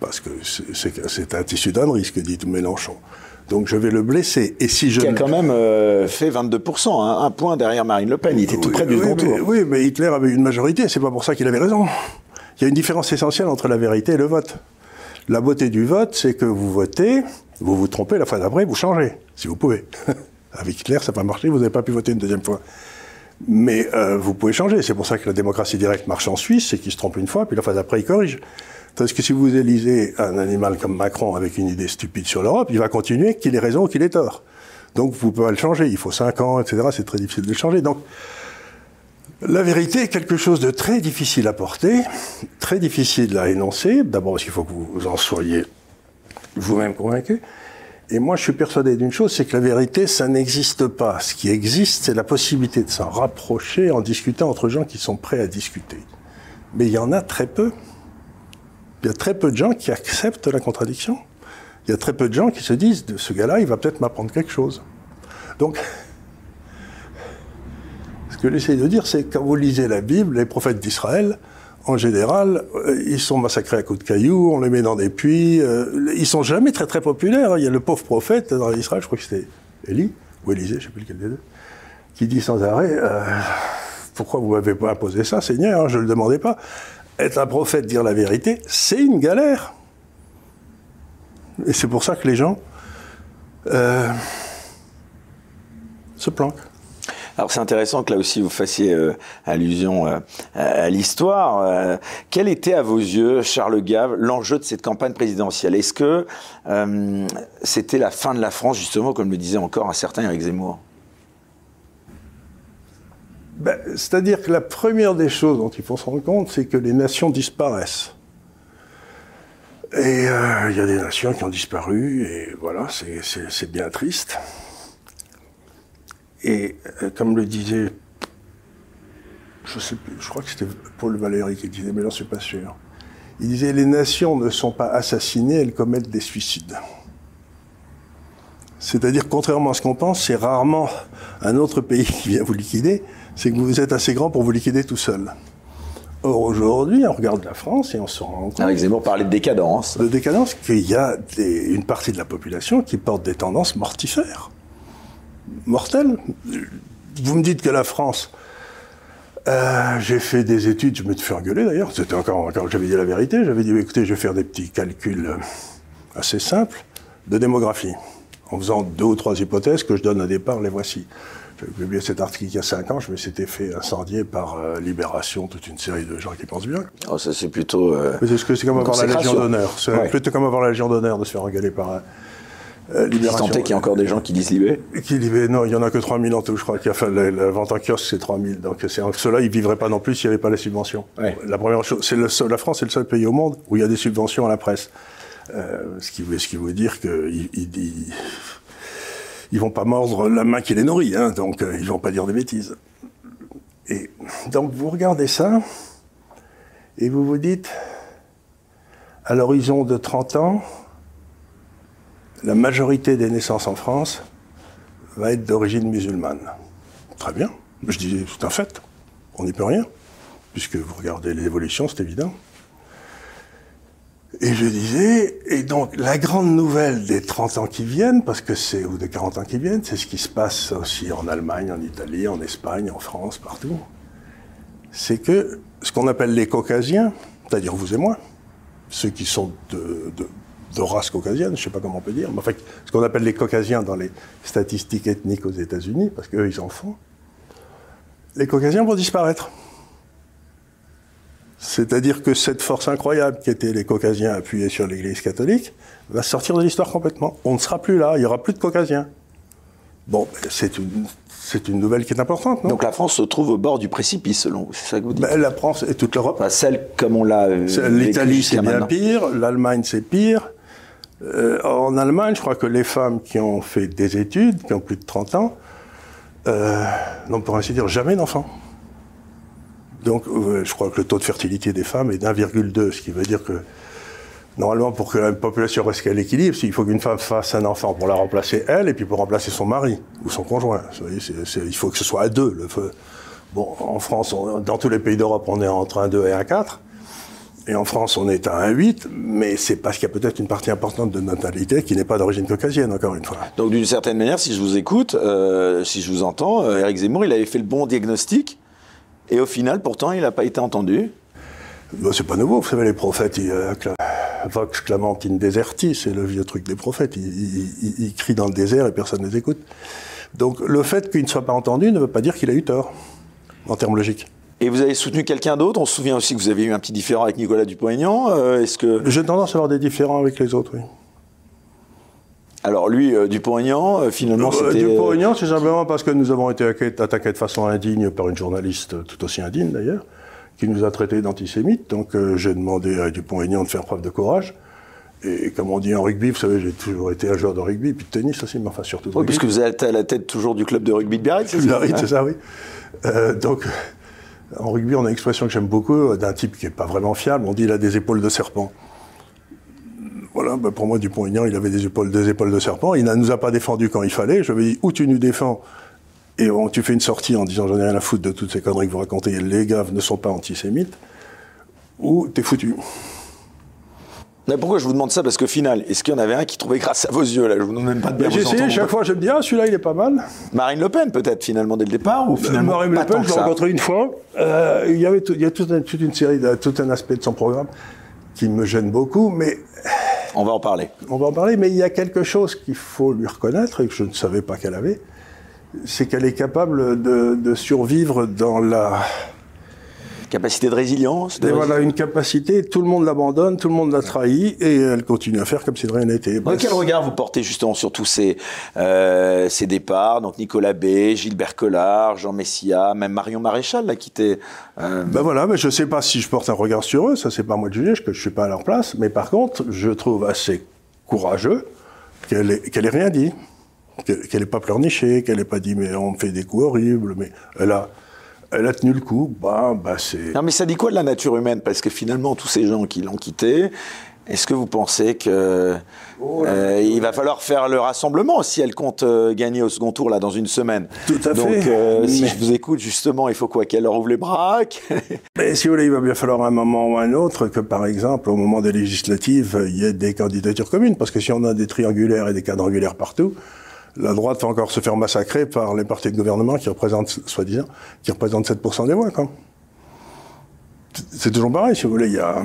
parce que c'est un tissu d'un risque, dit Mélenchon. Donc je vais le blesser. Et si je qui a quand même euh, fait 22%, hein, un point derrière Marine Le Pen. Il était tout près du oui, oui, mais Hitler avait une majorité. C'est pas pour ça qu'il avait raison. Il y a une différence essentielle entre la vérité et le vote. La beauté du vote, c'est que vous votez, vous vous trompez, la fois d'après, vous changez, si vous pouvez. Avec Hitler, ça n'a pas marché, vous n'avez pas pu voter une deuxième fois. Mais euh, vous pouvez changer. C'est pour ça que la démocratie directe marche en Suisse, c'est qu'il se trompe une fois, puis la fois d'après, il corrige. Parce que si vous élisez un animal comme Macron avec une idée stupide sur l'Europe, il va continuer qu'il ait raison ou qu'il ait tort. Donc vous pouvez pas le changer. Il faut 5 ans, etc. C'est très difficile de le changer. Donc la vérité est quelque chose de très difficile à porter, très difficile à énoncer. D'abord parce qu'il faut que vous en soyez vous-même convaincu. Et moi, je suis persuadé d'une chose, c'est que la vérité, ça n'existe pas. Ce qui existe, c'est la possibilité de s'en rapprocher en discutant entre gens qui sont prêts à discuter. Mais il y en a très peu. Il y a très peu de gens qui acceptent la contradiction. Il y a très peu de gens qui se disent, ce gars-là, il va peut-être m'apprendre quelque chose. Donc, ce que j'essaie de dire, c'est que quand vous lisez la Bible, les prophètes d'Israël, en général, euh, ils sont massacrés à coups de cailloux, on les met dans des puits. Euh, ils sont jamais très très populaires. Il y a le pauvre prophète dans Israël, je crois que c'était Élie ou Élisée, je ne sais plus lequel des deux, qui dit sans arrêt euh, pourquoi vous m'avez pas imposé ça, Seigneur hein, Je ne le demandais pas. Être un prophète, dire la vérité, c'est une galère. Et c'est pour ça que les gens euh, se planquent. Alors c'est intéressant que là aussi vous fassiez euh, allusion euh, à l'histoire. quel était à vos yeux, Charles Gave, l'enjeu de cette campagne présidentielle? Est-ce que c'était la fin de la France, justement, comme le disait encore un certain Eric Zemmour? Ben, C'est-à-dire que la première des choses dont il faut se rendre compte, c'est que les nations disparaissent. Et euh, il y a des nations qui ont disparu, et voilà, c'est bien triste. Et euh, comme le disait, je sais plus, crois que c'était Paul Valéry qui disait, mais là, suis pas sûr. Il disait, les nations ne sont pas assassinées, elles commettent des suicides. C'est-à-dire, contrairement à ce qu'on pense, c'est rarement un autre pays qui vient vous liquider, c'est que vous êtes assez grand pour vous liquider tout seul. Or, aujourd'hui, on regarde la France et on se rend compte. Avec Zemmour parlait de décadence. De décadence, qu'il y a une partie de la population qui porte des tendances mortifères. Mortelles. Vous me dites que la France. Euh, j'ai fait des études, je me suis fait engueuler d'ailleurs, c'était encore quand j'avais dit la vérité, j'avais dit écoutez, je vais faire des petits calculs euh, assez simples de démographie, en faisant deux ou trois hypothèses que je donne au départ, les voici. J'ai publié cet article il y a cinq ans, je me s'étais fait incendier par euh, Libération, toute une série de gens qui pensent bien. Oh, ça c'est plutôt. Euh, c'est comme avoir la Légion d'honneur. C'est plutôt comme avoir la Légion d'honneur de se faire engueuler par euh, euh Libération. qu'il y a encore des gens qui disent Libé? Qui Libé Non, il y en a que 3000 en tout, je crois. Qui a fait la, vente en kiosque, c'est 3000. Donc ceux-là, ils vivraient pas non plus s'il n'y avait pas les subventions. La première chose, c'est la France est le seul pays au monde où il y a des subventions à la presse. ce, qui, ce qui veut dire que ils vont pas mordre la main qui les nourrit, hein, donc euh, ils vont pas dire des bêtises. Et donc vous regardez ça et vous vous dites, à l'horizon de 30 ans, la majorité des naissances en France va être d'origine musulmane. Très bien, je dis c'est un fait, on n'y peut rien, puisque vous regardez l'évolution, c'est évident. Et je disais, et donc la grande nouvelle des 30 ans qui viennent, parce que c'est, ou des 40 ans qui viennent, c'est ce qui se passe aussi en Allemagne, en Italie, en Espagne, en France, partout, c'est que ce qu'on appelle les caucasiens, c'est-à-dire vous et moi, ceux qui sont de, de, race caucasienne, je ne sais pas comment on peut dire, mais enfin, ce qu'on appelle les caucasiens dans les statistiques ethniques aux États-Unis, parce qu'eux, ils en font, les caucasiens vont disparaître. C'est-à-dire que cette force incroyable qui était les caucasiens appuyés sur l'Église catholique va sortir de l'histoire complètement. On ne sera plus là, il n'y aura plus de caucasiens. Bon, ben, c'est une, c'est une nouvelle qui est importante, non? Donc la France se trouve au bord du précipice, selon c'est ça que vous dites? Ben, La France et toute l'Europe. celle comme on l'a. Euh, L'Italie, c'est bien pire. L'Allemagne, c'est pire. Euh, en Allemagne, je crois que les femmes qui ont fait des études, qui ont plus de 30 ans, euh, n'ont pour ainsi dire jamais d'enfants. Donc, je crois que le taux de fertilité des femmes est d'1,2, ce qui veut dire que normalement, pour que la population reste à l'équilibre, il faut qu'une femme fasse un enfant pour la remplacer elle et puis pour remplacer son mari ou son conjoint. il faut que ce soit à deux. Le, bon, en France, dans tous les pays d'Europe, on est entre un 2 et un 4. Et en France, on est à 1,8, mais c'est parce qu'il y a peut-être une partie importante de natalité qui n'est pas d'origine caucasienne, encore une fois. Donc, d'une certaine manière, si je vous écoute, euh, si je vous entends, euh, Eric Zemmour, il avait fait le bon diagnostic et au final, pourtant, il n'a pas été entendu. Ben, c'est pas nouveau, vous savez, les prophètes, ils, euh, Vox clamantin deserti, c'est le vieux truc des prophètes. Ils, crient dans le désert et personne ne les écoute. Donc le fait qu'il ne soit pas entendu ne veut pas dire qu'il a eu tort, en termes logiques. Et vous avez soutenu quelqu'un d'autre? On se souvient aussi que vous avez eu un petit différent avec Nicolas Dupont-Aignan. Euh, que j'ai tendance à avoir des différends avec les autres, oui. Alors lui, euh, Dupont-Aignan, euh, finalement, euh, c'était... Dupont-Aignan, c'est simplement parce que nous avons été attaqués de façon indigne par une journaliste tout aussi indigne d'ailleurs, qui nous a traités d'antisémites. Donc j'ai demandé à Dupont-Aignan de faire preuve de courage. Et comme on dit en rugby, vous savez, j'ai toujours été un joueur de rugby, puis de tennis aussi, mais enfin surtout de oui, puisque vous êtes à la tête toujours du club de rugby de Biarritz, c'est ça Biarritz, c'est ça, oui. donc, en rugby, on a une expression que j'aime beaucoup, d'un type qui n'est pas vraiment fiable, on dit il a des épaules de serpent. Voilà, ben pour moi, Dupont-Aignan, il avait des épaules, de serpent. Il ne nous a pas défendus quand il fallait. Je lui ai dit, ou tu nous défends, et tu fais une sortie en disant, j'en ai rien à foutre de toutes ces conneries que vous racontez, les gars ne sont pas antisémites, ou t'es foutu. Mais pourquoi je vous demande ça Parce qu'au final, est-ce qu'il y en avait un qui trouvait grâce à vos yeux là? Je vous demande même pas de bien J'ai essayé, chaque fois, je me dis, ah, celui-là, il est pas mal. Marine Le Pen, peut-être, finalement, dès le départ ou finalement Marine Le Pen, je que l'ai rencontré une fois. Euh, il y avait tout- il y a toute, un- toute une série, de, tout un aspect de son programme qui me gêne beaucoup, mais On va en parler. on va en parler. Mais il y a quelque chose qu'il faut lui reconnaître et que je ne savais pas qu'elle avait, c'est qu'elle est capable de, de survivre dans la. Capacité de résilience de Et voilà, une capacité, tout le monde l'abandonne, tout le monde l'a trahi, et elle continue à faire comme si de rien n'était. Dans quel regard vous portez justement sur tous ces, euh, ces départs? Donc Nicolas B, Gilbert Collard, Jean Messia, même Marion Maréchal l'a quitté. Euh, Ben voilà, mais je sais pas si je porte un regard sur eux, ça c'est pas moi de juger, que je suis pas à leur place, mais par contre, je trouve assez courageux qu'elle ait, qu'elle ait rien dit, qu'elle qu'elle ait pas pleurniché, qu'elle ait pas dit mais on me fait des coups horribles, mais elle a, elle a tenu le coup, bah, bah c'est... Non, mais ça dit quoi de la nature humaine? Parce que finalement, tous ces gens qui l'ont quitté, est-ce que vous pensez que Oh euh, il va falloir faire le rassemblement si elle compte euh, gagner au second tour là dans une semaine? Tout à Donc, fait. euh, si Mais- je vous écoute justement, il faut quoi? Qu'elle leur ouvre les bras? Mais si vous voulez, il va bien falloir un moment ou un autre que, par exemple, au moment des législatives, il y ait des candidatures communes, parce que si on a des triangulaires et des quadrangulaires partout, la droite va encore se faire massacrer par les partis de gouvernement qui représentent, soi-disant, qui représentent 7% des voix. C'est toujours pareil, si vous voulez, a...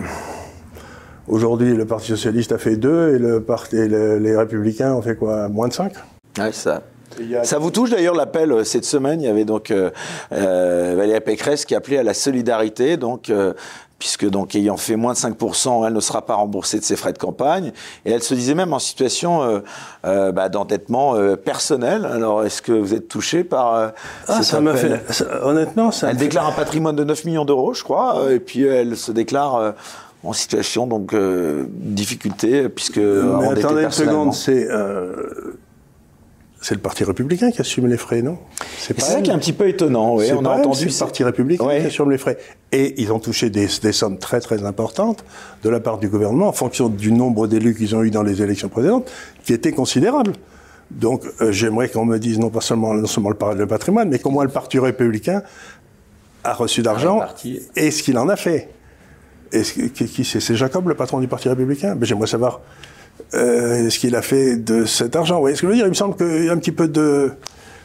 Aujourd'hui, le Parti Socialiste a fait 2 et, le les Républicains ont fait quoi? Moins de 5 Ouais, ça. Ça vous touche d'ailleurs l'appel euh, cette semaine. Il y avait donc euh, euh, Valérie Pécresse qui appelait à la solidarité, donc euh, puisque donc ayant fait moins de 5%, elle ne sera pas remboursée de ses frais de campagne. Et elle se disait même en situation euh, euh, bah, d'endettement euh, personnel. Alors est-ce que vous êtes touché par euh, Ah, ça m'a fait... ça- honnêtement, ça Elle fait- déclare un patrimoine de 9 millions d'euros, je crois, et puis elle se déclare euh, en situation donc euh, difficulté puisque Mais attendez une seconde, c'est euh, c'est le Parti républicain qui assume les frais, non? Et C'est ça qui est un petit peu étonnant. Oui, on a entendu c'est le Parti républicain Ouais. qui assume les frais. Et ils ont touché des, des sommes très très importantes de la part du gouvernement en fonction du nombre d'élus qu'ils ont eu dans les élections précédentes, qui était considérable. Donc euh, j'aimerais qu'on me dise non pas seulement, non seulement le, patrimoine, mais qu'au moins le Parti républicain a reçu d'argent réparti. et ce qu'il en a fait. Que- qui, qui c'est C'est Jacob, le patron du Parti républicain? Mais J'aimerais savoir euh, ce qu'il a fait de cet argent. Vous voyez ce que je veux dire? Il me semble qu'il y a un petit peu de...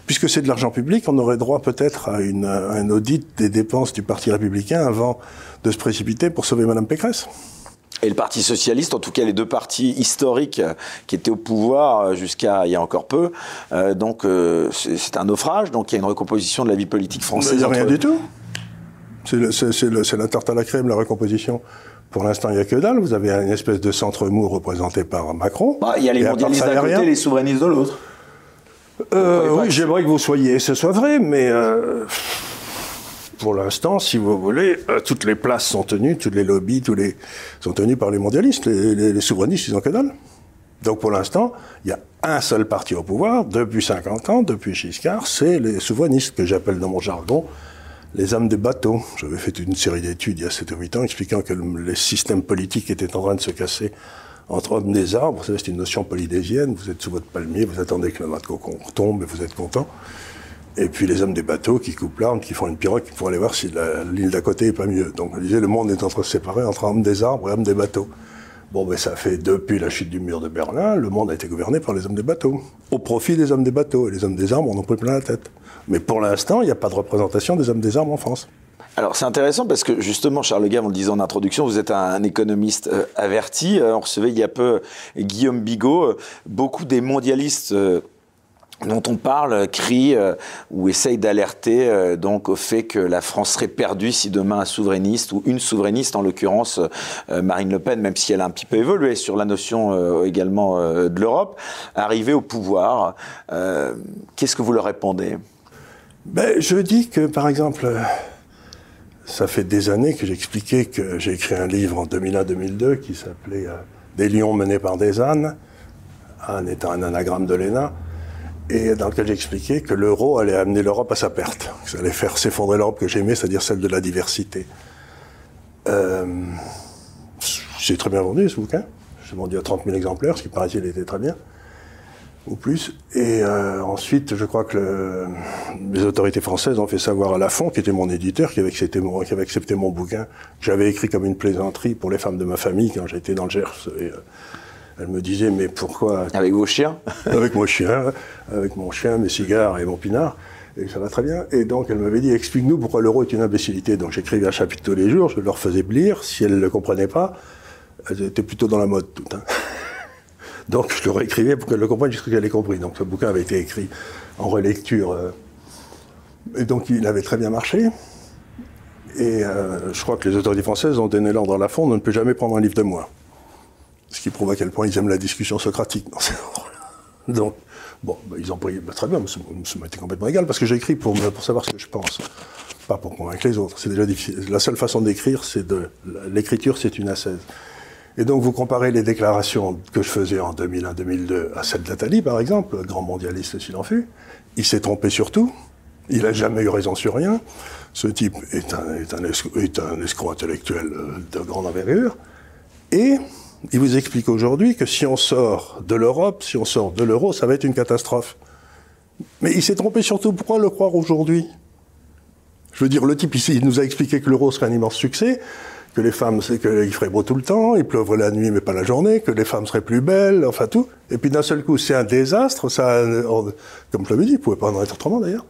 Puisque c'est de l'argent public, on aurait droit peut-être à, une- à un audit des dépenses du Parti républicain avant de se précipiter pour sauver Mme Pécresse. Et le Parti socialiste, en tout cas les deux partis historiques qui étaient au pouvoir jusqu'à il y a encore peu, euh, donc euh, c'est un naufrage, donc il y a une recomposition de la vie politique Il française. n'y a rien du tout. C'est la tarte à la crème, la recomposition. Pour l'instant, il n'y a que dalle. Vous avez une espèce de centre mou représenté par Macron. Bah, il y a les Et mondialistes d'un côté, rien. les souverainistes de l'autre. Euh, oui, j'aimerais que vous soyez, ce soit vrai, mais euh, pour l'instant, si vous voulez, euh, toutes les places sont tenues, tous les lobbies, tous les sont tenus par les mondialistes. Les, les- les souverainistes, ils ont que dalle. Donc pour l'instant, il y a un seul parti au pouvoir depuis 50 ans, depuis Giscard, c'est les souverainistes que j'appelle dans mon jargon les âmes des bateaux. J'avais fait une série d'études il y a 7 ou 8 ans expliquant que le, système politique était en train de se casser entre hommes des arbres. C'est une notion polydésienne. Vous êtes sous votre palmier, vous attendez que la noix de coco tombe et vous êtes content. Et puis les hommes des bateaux qui coupent l'arbre, qui font une pirogue pour aller voir si l'île d'à côté est pas mieux. Donc on disait le monde est entre séparé entre hommes des arbres et hommes des bateaux. Bon, ben ça fait depuis la chute du mur de Berlin, le monde a été gouverné par les hommes des bateaux, au profit des hommes des bateaux. Et les hommes des arbres en ont pris plein la tête. Mais pour l'instant, il n'y a pas de représentation des hommes des arbres en France. Alors c'est intéressant parce que justement, Charles Gave, on le disait en introduction, vous êtes un, économiste euh, averti. Euh, on recevait il y a peu Guillaume Bigot. Euh, beaucoup des mondialistes dont on parle crient euh, ou essayent d'alerter euh, donc au fait que la France serait perdue si demain un souverainiste ou une souverainiste, en l'occurrence euh, Marine Le Pen, même si elle a un petit peu évolué sur la notion également de l'Europe, arrivait au pouvoir. Qu'est-ce que vous leur répondez? Ben, je dis que, par exemple, ça fait des années que j'expliquais que j'ai écrit un livre en 2001-2002 qui s'appelait Des lions menés par des ânes, âne étant un anagramme de l'ENA, et dans lequel j'expliquais que l'euro allait amener l'Europe à sa perte, que ça allait faire s'effondrer l'Europe que j'aimais, c'est-à-dire celle de la diversité. Euh, j'ai très bien vendu ce bouquin. J'ai vendu à 30 000 exemplaires, ce qui paraît-il était très bien. ou plus. Et euh, ensuite, je crois que le, les autorités françaises ont fait savoir à Lafont, qui était mon éditeur, qui avait accepté mon, bouquin, j'avais écrit comme une plaisanterie pour les femmes de ma famille quand j'étais dans le Gers. Euh, elle me disait, mais pourquoi Avec vos chiens Avec mon chien, avec mon chien, mes cigares et mon pinard. Et ça va très bien. Et donc, elle m'avait dit, explique-nous pourquoi l'euro est une imbécilité. Donc, j'écrivais un chapitre tous les jours, je leur faisais lire. Si elles ne le comprenaient pas, elles étaient plutôt dans la mode, toutes. Hein. Donc, je leur écrivais pour qu'elles le comprennent jusqu'à ce qu'elles aient compris. Donc, ce bouquin avait été écrit en relecture. Euh, et donc, il avait très bien marché. Et euh, je crois que les autorités françaises ont donné l'ordre à la fond, on ne peut jamais prendre un livre de moi. Ce qui prouve à quel point ils aiment la discussion socratique dans Donc, bon, bah, ils ont pris, bah, très bien, ça m'a été complètement égal, parce que j'écris pour, pour savoir ce que je pense, pas pour convaincre les autres. C'est déjà difficile. La seule façon d'écrire, c'est de. L'écriture, c'est une assaise. Et donc, vous comparez les déclarations que je faisais en 2001-2002 à celle d'Atali, par exemple, grand mondialiste s'il en fut. Il s'est trompé sur tout. Il n'a jamais eu raison sur rien. Ce type est un, est un, escroc, est un escroc intellectuel euh, de grande envergure. Et il vous explique aujourd'hui que si on sort de l'Europe, si on sort de l'euro, ça va être une catastrophe. Mais il s'est trompé surtout. Pourquoi le croire aujourd'hui? Je veux dire, le type il nous a expliqué que l'euro serait un immense succès, que les femmes, c'est qu'il ferait beau tout le temps, il pleuvrait la nuit mais pas la journée, que les femmes seraient plus belles, enfin tout. Et puis d'un seul coup, c'est un désastre. Ça, comme je l'avais dit, il ne pouvait pas en être autrement d'ailleurs.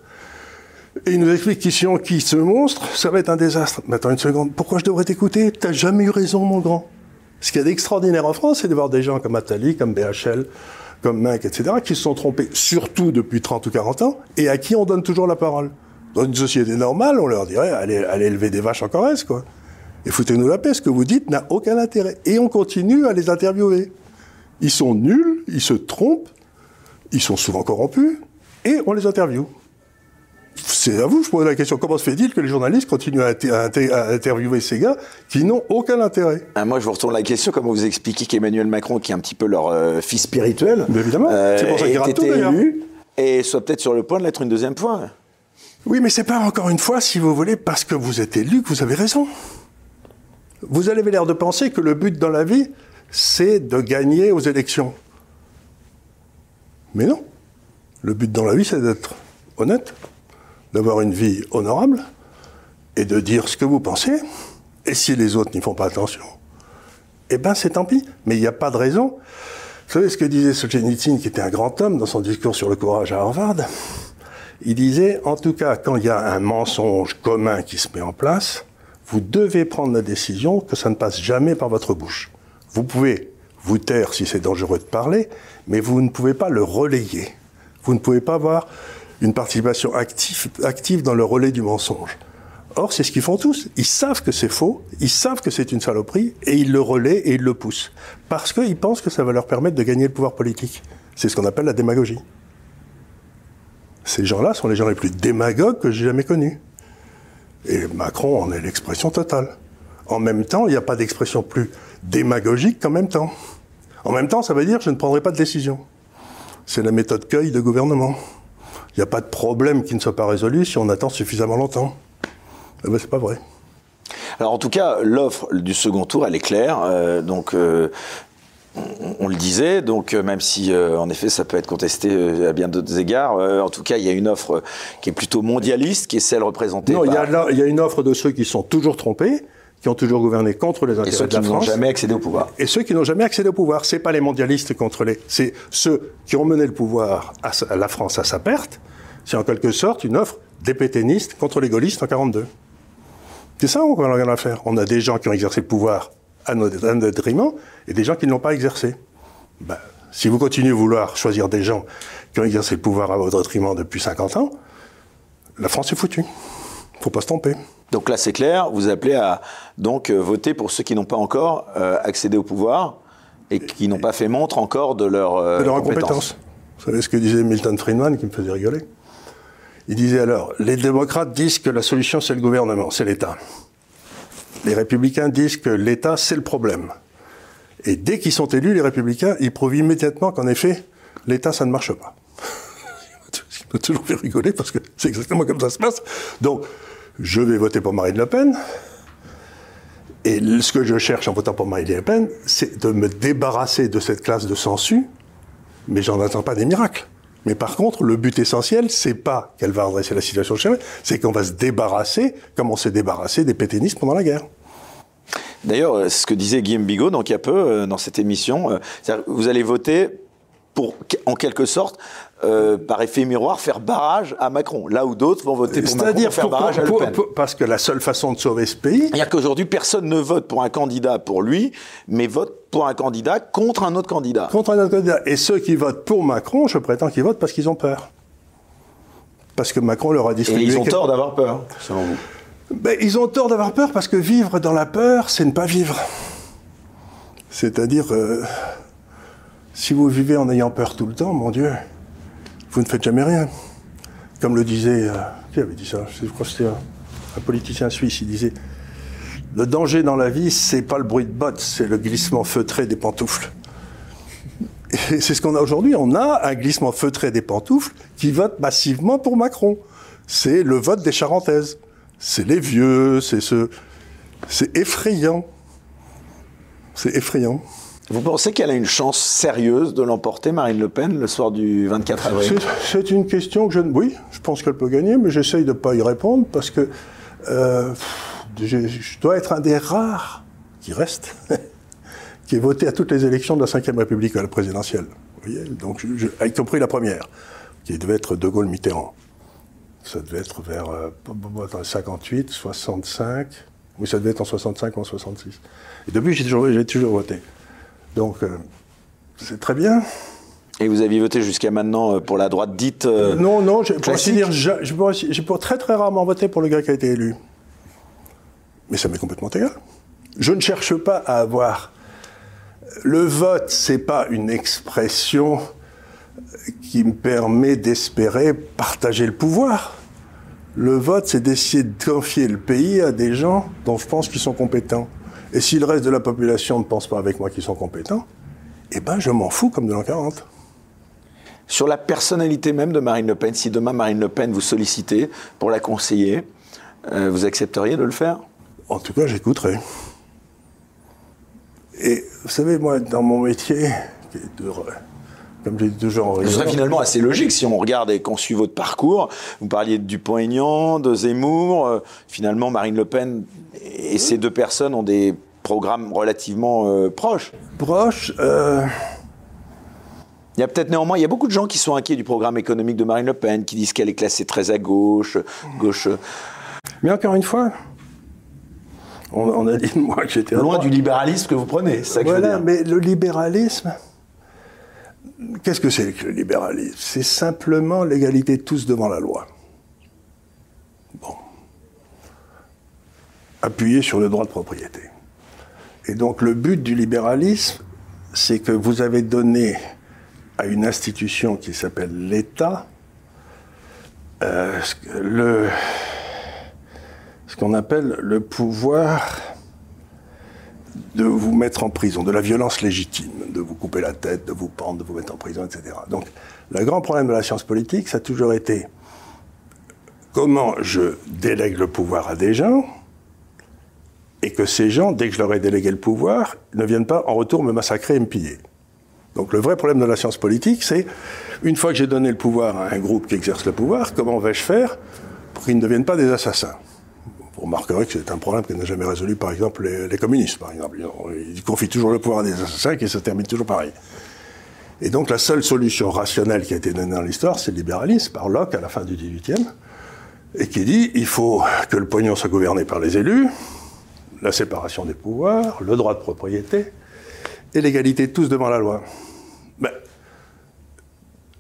Et il nous explique qu'ici on qui ce monstre, ça va être un désastre. Mais attends une seconde, pourquoi je devrais t'écouter? T'as jamais eu raison, mon grand. Ce qu'il y a d'extraordinaire en France, c'est de voir des gens comme Attali, comme BHL, comme Minck, etc., qui se sont trompés, surtout depuis 30 ou 40 ans, et à qui on donne toujours la parole. Dans une société normale, on leur dirait, allez, allez élever des vaches en Corrèze, quoi. Et foutez-nous la paix, ce que vous dites n'a aucun intérêt. Et on continue à les interviewer. Ils sont nuls, ils se trompent, ils sont souvent corrompus, et on les interviewe c'est à vous, je pose la question. Comment se fait-il que les journalistes continuent à, interviewer ces gars qui n'ont aucun intérêt? Ah, Moi, je vous retourne la question. Comment vous expliquez qu'Emmanuel Macron, qui est un petit peu leur euh, fils spirituel, évidemment, euh, c'est pour ça été élu et soit peut-être sur le point de l'être une deuxième fois? Oui, mais c'est pas encore une fois, si vous voulez, parce que vous êtes élu que vous avez raison. Vous avez l'air de penser que le but dans la vie, c'est de gagner aux élections. Mais non. Le but dans la vie, c'est d'être honnête, d'avoir une vie honorable et de dire ce que vous pensez. Et si les autres n'y font pas attention, eh ben c'est tant pis. Mais il n'y a pas de raison. Vous savez ce que disait Solzhenitsyn, qui était un grand homme dans son discours sur le courage à Harvard? Il disait, en tout cas, quand il y a un mensonge commun qui se met en place, vous devez prendre la décision que ça ne passe jamais par votre bouche. Vous pouvez vous taire si c'est dangereux de parler, mais vous ne pouvez pas le relayer. Vous ne pouvez pas avoir une participation active, dans le relais du mensonge. Or, c'est ce qu'ils font tous. Ils savent que c'est faux, ils savent que c'est une saloperie, et ils le relaient et ils le poussent. Parce qu'ils pensent que ça va leur permettre de gagner le pouvoir politique. C'est ce qu'on appelle la démagogie. Ces gens-là sont les gens les plus démagogues que j'ai jamais connus. Et Macron en est l'expression totale. En même temps, il n'y a pas d'expression plus démagogique qu'en même temps. En même temps, ça veut dire je ne prendrai pas de décision. C'est la méthode cueil de gouvernement. Il n'y a pas de problème qui ne soit pas résolu si on attend suffisamment longtemps. Eh ben, c'est pas vrai. Alors en tout cas, l'offre du second tour, elle est claire. Euh, donc euh, on, le disait, donc euh, même si en effet ça peut être contesté à bien d'autres égards, en tout cas il y a une offre qui est plutôt mondialiste, qui est celle représentée. Non, il y, a il y a une offre de ceux qui sont toujours trompés, qui ont toujours gouverné contre les intérêts de la France. Et ceux qui n'ont jamais accédé au pouvoir. Et ceux qui n'ont jamais accédé au pouvoir. C'est pas les mondialistes contre les. C'est ceux qui ont mené le pouvoir à, la France à sa perte. C'est en quelque sorte une offre des pétainistes contre les gaullistes en 42. C'est ça qu'on a à faire. On a des gens qui ont exercé le pouvoir à notre, détriment et des gens qui ne l'ont pas exercé. Ben, si vous continuez à vouloir choisir des gens qui ont exercé le pouvoir à votre détriment depuis 50 ans, la France est foutue. Faut pas se tromper. Donc là, c'est clair, vous appelez à donc euh, voter pour ceux qui n'ont pas encore euh, accédé au pouvoir et qui n'ont pas fait montre encore de leur, euh, de leur incompétence. Vous savez ce que disait Milton Friedman qui me faisait rigoler? Il disait alors, les démocrates disent que la solution c'est le gouvernement, c'est l'État. Les républicains disent que l'État c'est le problème. Et dès qu'ils sont élus, les républicains, ils prouvent immédiatement qu'en effet, l'État ça ne marche pas. Ce qui m'a toujours fait rigoler parce que c'est exactement comme ça se passe. Donc, je vais voter pour Marine Le Pen. Et ce que je cherche en votant pour Marine Le Pen, c'est de me débarrasser de cette classe de sensu Mais j'en attends pas des miracles. Mais par contre, le but essentiel, c'est pas qu'elle va redresser la situation chez c'est qu'on va se débarrasser, comme on s'est débarrassé des pétainistes pendant la guerre. D'ailleurs, euh, ce que disait Guillaume Bigot, donc il y a peu, dans cette émission, euh, vous allez voter pour, en quelque sorte, par effet miroir, faire barrage à Macron, là où d'autres vont voter pour Macron, pour faire barrage à Le Pen. parce que la seule façon de sauver ce pays... C'est-à-dire qu'aujourd'hui, personne ne vote pour un candidat pour lui, mais vote pour un candidat contre un autre candidat. Contre un autre candidat. Et ceux qui votent pour Macron, je prétends qu'ils votent parce qu'ils ont peur. Parce que Macron leur a distribué... Et ils ont tort d'avoir peur, selon vous ben, Ils ont tort d'avoir peur parce que vivre dans la peur, c'est ne pas vivre. C'est-à-dire, euh, si vous vivez en ayant peur tout le temps, mon Dieu, vous ne faites jamais rien. Comme le disait, euh, qui avait dit ça? Je crois que c'était un, politicien suisse, il disait, le danger dans la vie, c'est pas le bruit de bottes, c'est le glissement feutré des pantoufles. Et c'est ce qu'on a aujourd'hui. On a un glissement feutré des pantoufles qui vote massivement pour Macron. C'est le vote des Charentaises c'est les vieux, c'est ce, c'est effrayant. C'est effrayant. Vous pensez qu'elle a une chance sérieuse de l'emporter, Marine Le Pen, le soir du 24 avril? C'est une question que je... Oui, je pense qu'elle peut gagner, mais j'essaye de ne pas y répondre parce que euh, je, dois être un des rares qui reste, qui est voté à toutes les élections de la Ve République à la présidentielle. Vous voyez? Donc, y compris la première, qui devait être De Gaulle-Mitterrand. Ça devait être vers 58, 65. Oui, ça devait être en 65 ou en 66. Et depuis, j'ai toujours voté. Donc, euh, c'est très bien. Et vous aviez voté jusqu'à maintenant euh, pour la droite dite euh, Non, non, je pourrais dire, j'ai pour très très rarement voté pour le gars qui a été élu. Mais ça m'est complètement égal. Je ne cherche pas à avoir. Le vote, c'est pas une expression qui me permet d'espérer partager le pouvoir. Le vote, c'est d'essayer de confier le pays à des gens dont je pense qu'ils sont compétents. Et si le reste de la population ne pense pas avec moi qu'ils sont compétents, eh ben je m'en fous comme de l'an 40. Sur la personnalité même de Marine Le Pen, si demain Marine Le Pen vous sollicitait pour la conseiller, euh, vous accepteriez de le faire? En tout cas, j'écouterai. Et vous savez, moi, dans mon métier, qui est de comme j'ai dit toujours Ce serait finalement assez logique si on regarde et qu'on suit votre parcours. Vous parliez de Dupont-Aignan, de Zemmour. Euh, finalement, Marine Le Pen et ces deux personnes ont des programmes relativement euh, proches. Proches euh, Il y a peut-être néanmoins, il y a beaucoup de gens qui sont inquiets du programme économique de Marine Le Pen, qui disent qu'elle est classée très à gauche, gauche. Mais encore une fois, on, a dit de moi que j'étais loin du libéralisme que vous prenez. Ça que voilà, je veux dire. mais le libéralisme, Qu'est-ce que c'est que le libéralisme? C'est simplement l'égalité de tous devant la loi. Bon. Appuyé sur le droit de propriété. Et donc le but du libéralisme, c'est que vous avez donné à une institution qui s'appelle l'État euh, ce qu'on appelle le pouvoir de vous mettre en prison, de la violence légitime, de vous couper la tête, de vous pendre, de vous mettre en prison, etc. Donc, le grand problème de la science politique, ça a toujours été comment je délègue le pouvoir à des gens et que ces gens, dès que je leur ai délégué le pouvoir, ne viennent pas en retour me massacrer et me piller. Donc le vrai problème de la science politique, c'est une fois que j'ai donné le pouvoir à un groupe qui exerce le pouvoir, comment vais-je faire pour qu'ils ne deviennent pas des assassins? Remarquerez que c'est un problème que n'a jamais résolu, par exemple, les, communistes, par exemple. Ils, confient toujours le pouvoir à des assassins et ça termine toujours pareil. Et donc la seule solution rationnelle qui a été donnée dans l'histoire, c'est le libéralisme, par Locke à la fin du XVIIIe, et qui dit il faut que le pognon soit gouverné par les élus, la séparation des pouvoirs, le droit de propriété, et l'égalité de tous devant la loi. Ben,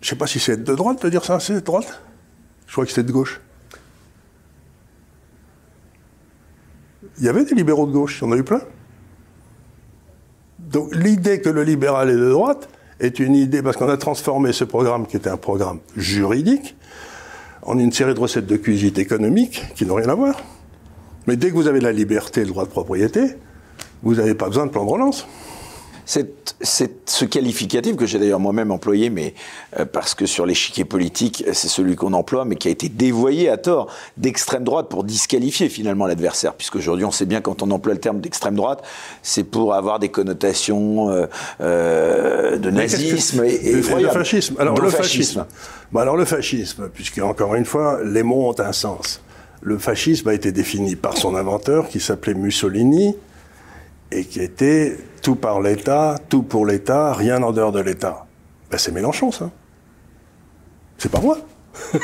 je ne sais pas si c'est de droite de dire ça, c'est de droite? Je crois que c'est de gauche. Il y avait des libéraux de gauche, il y en a eu plein. Donc l'idée que le libéral est de droite est une idée, parce qu'on a transformé ce programme, qui était un programme juridique, en une série de recettes de cuisine économiques qui n'ont rien à voir. Mais dès que vous avez la liberté et le droit de propriété, vous n'avez pas besoin de plan de relance. C'est ce qualificatif que j'ai d'ailleurs moi-même employé, mais euh, parce que sur l'échiquier politique, c'est celui qu'on emploie, mais qui a été dévoyé à tort d'extrême droite pour disqualifier finalement l'adversaire. Puisqu'aujourd'hui, on sait bien quand on emploie le terme d'extrême droite, c'est pour avoir des connotations euh, euh, de nazisme et, et, de fascisme? Alors le fascisme. Bon, alors le fascisme, puisque encore une fois, les mots ont un sens. Le fascisme a été défini par son inventeur, qui s'appelait Mussolini, et qui était tout par l'État, tout pour l'État, rien en dehors de l'État. Ben, c'est Mélenchon, ça. C'est pas moi.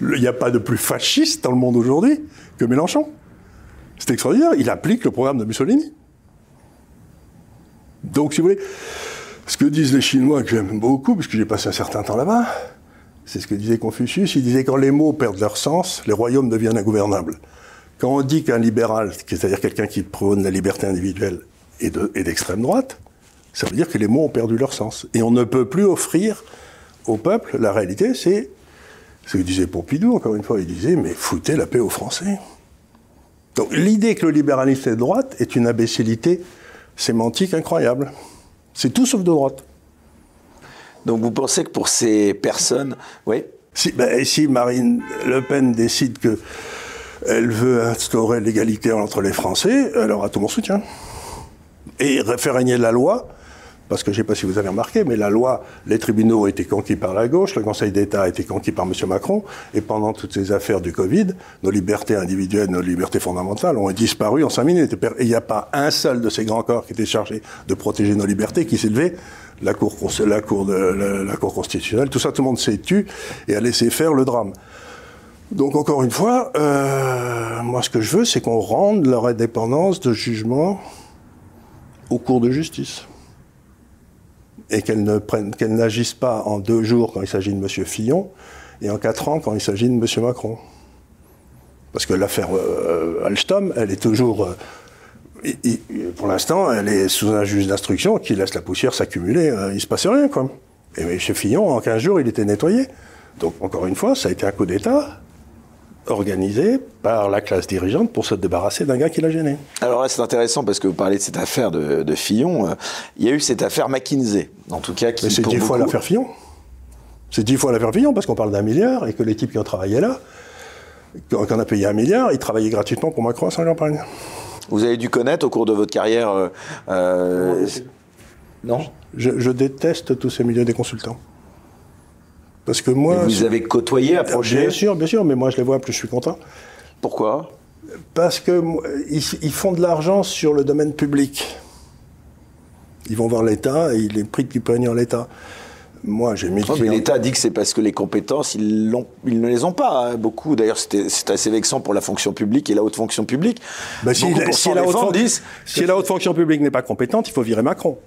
Il n'y a pas de plus fasciste dans le monde aujourd'hui que Mélenchon. C'est extraordinaire. Il applique le programme de Mussolini. Donc, si vous voulez, ce que disent les Chinois, que j'aime beaucoup, puisque j'ai passé un certain temps là-bas, c'est ce que disait Confucius. Il disait quand les mots perdent leur sens, les royaumes deviennent ingouvernables. Quand on dit qu'un libéral, c'est-à-dire quelqu'un qui prône la liberté individuelle, est d'extrême droite, ça veut dire que les mots ont perdu leur sens. Et on ne peut plus offrir au peuple, la réalité, c'est ce que disait Pompidou, encore une fois, il disait, mais foutez la paix aux Français. Donc l'idée que le libéralisme est de droite est une imbécilité sémantique incroyable. C'est tout sauf de droite. Donc vous pensez que pour ces personnes, oui si, ben, si Marine Le Pen décide que elle veut instaurer l'égalité entre les Français, elle aura tout mon soutien. Et faire régner la loi, parce que je ne sais pas si vous avez remarqué, mais la loi, les tribunaux ont été conquis par la gauche, le Conseil d'État a été conquis par M. Macron, et pendant toutes ces affaires du Covid, nos libertés individuelles, nos libertés fondamentales ont disparu en cinq minutes. Et il n'y a pas un seul de ces grands corps qui était chargé de protéger nos libertés qui s'est levé. La cour, constitutionnelle, tout ça, tout le monde s'est tu et a laissé faire le drame. Donc encore une fois, euh, moi ce que je veux, c'est qu'on rende leur indépendance de jugement au cours de justice. Et qu'elles ne prennent, qu'elles n'agissent pas en deux jours quand il s'agit de M. Fillon, et en quatre ans quand il s'agit de M. Macron. Parce que l'affaire euh, Alstom, elle est toujours... Euh, pour l'instant, elle est sous un juge d'instruction qui laisse la poussière s'accumuler. il se passe rien, quoi. Et M. Fillon, en 15 jours, il était nettoyé. Donc, encore une fois, ça a été un coup d'État organisé par la classe dirigeante pour se débarrasser d'un gars qui l'a gêné. Alors là, c'est intéressant parce que vous parlez de cette affaire de, Fillon. Euh, il y a eu cette affaire McKinsey, en tout cas. Qui, c'est dix fois l'affaire Fillon. C'est dix fois l'affaire Fillon parce qu'on parle d'un milliard et que les types qui ont travaillé là, quand on a payé un milliard, ils travaillaient gratuitement pour Macron à Saint-Campagne. Vous avez dû connaître au cours de votre carrière. Euh, euh, non je déteste tous ces milieux des consultants. Parce que moi. vous avez côtoyé, approché Bien sûr, bien sûr, mais moi je les vois, plus je suis content. Pourquoi? Parce que ils, font de l'argent sur le domaine public. Ils vont voir l'État et ils les prient de en l'État. Moi, j'ai mis. mais l'État dit que c'est parce que les compétences, ils, ils ne les ont pas, hein, beaucoup. D'ailleurs, c'est assez vexant pour la fonction publique et la haute fonction publique. Bah, si, la, haute, si la haute fonction publique n'est pas compétente, il faut virer Macron.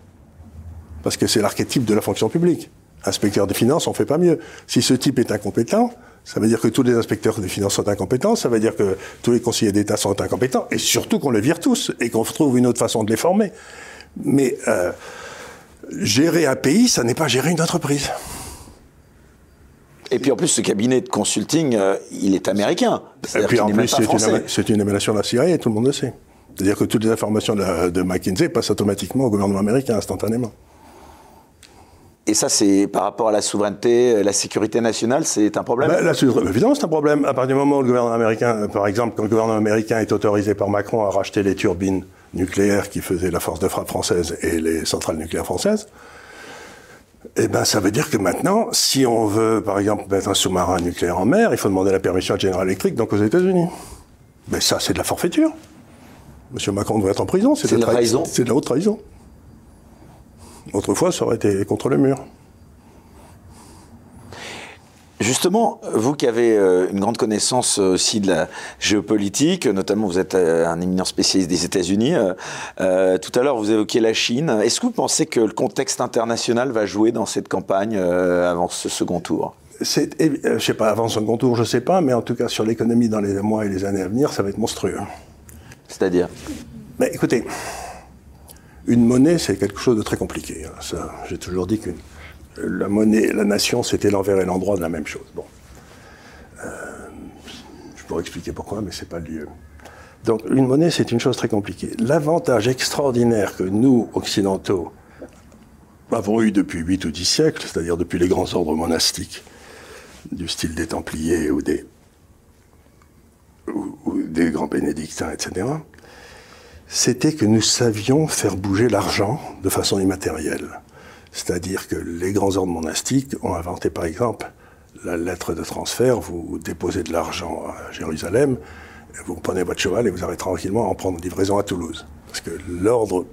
Parce que c'est l'archétype de la fonction publique inspecteur des finances, on fait pas mieux. Si ce type est incompétent, ça veut dire que tous les inspecteurs des finances sont incompétents, ça veut dire que tous les conseillers d'État sont incompétents, et surtout qu'on les vire tous, et qu'on trouve une autre façon de les former. Mais euh, gérer un pays, ça n'est pas gérer une entreprise. Et puis en plus, ce cabinet de consulting, euh, il est américain. Et puis en plus, c'est une, émanation de la CIA, et tout le monde le sait. C'est-à-dire que toutes les informations de, de McKinsey passent automatiquement au gouvernement américain, instantanément. Et ça, c'est par rapport à la souveraineté, la sécurité nationale, c'est un problème ben, Évidemment, c'est un problème. À partir du moment où le gouvernement américain, par exemple, quand le gouvernement américain est autorisé par Macron à racheter les turbines nucléaires qui faisaient la force de frappe française et les centrales nucléaires françaises, eh ben, ça veut dire que maintenant, si on veut, par exemple, mettre un sous-marin nucléaire en mer, il faut demander la permission à General Electric, donc aux États-Unis. Mais ça, c'est de la forfaiture. Monsieur Macron devrait être en prison. C'est de, la trahison. C'est de la haute trahison. Autrefois, ça aurait été contre le mur. Justement, vous qui avez euh, une grande connaissance euh, aussi de la géopolitique, notamment vous êtes euh, un éminent spécialiste des États-Unis, tout à l'heure vous évoquiez la Chine. Est-ce que vous pensez que le contexte international va jouer dans cette campagne avant ce second tour? Je sais pas, avant ce second tour, je sais pas, mais en tout cas sur l'économie dans les mois et les années à venir, ça va être monstrueux. C'est-à-dire? Écoutez, une monnaie, c'est quelque chose de très compliqué. Hein. J'ai toujours dit que la monnaie, la nation, c'était l'envers et l'endroit de la même chose. Euh, je pourrais expliquer pourquoi, mais c'est pas le lieu. Donc une monnaie, c'est une chose très compliquée. L'avantage extraordinaire que nous, occidentaux, avons eu depuis 8 ou 10 siècles, c'est-à-dire depuis les grands ordres monastiques, du style des Templiers ou des, ou, des grands bénédictins, etc., c'était que nous savions faire bouger l'argent de façon immatérielle. C'est-à-dire que les grands ordres monastiques ont inventé, par exemple, la lettre de transfert. Vous déposez de l'argent à Jérusalem, vous prenez votre cheval et vous arrêtez tranquillement en prendre livraison à Toulouse. Parce que l'ordre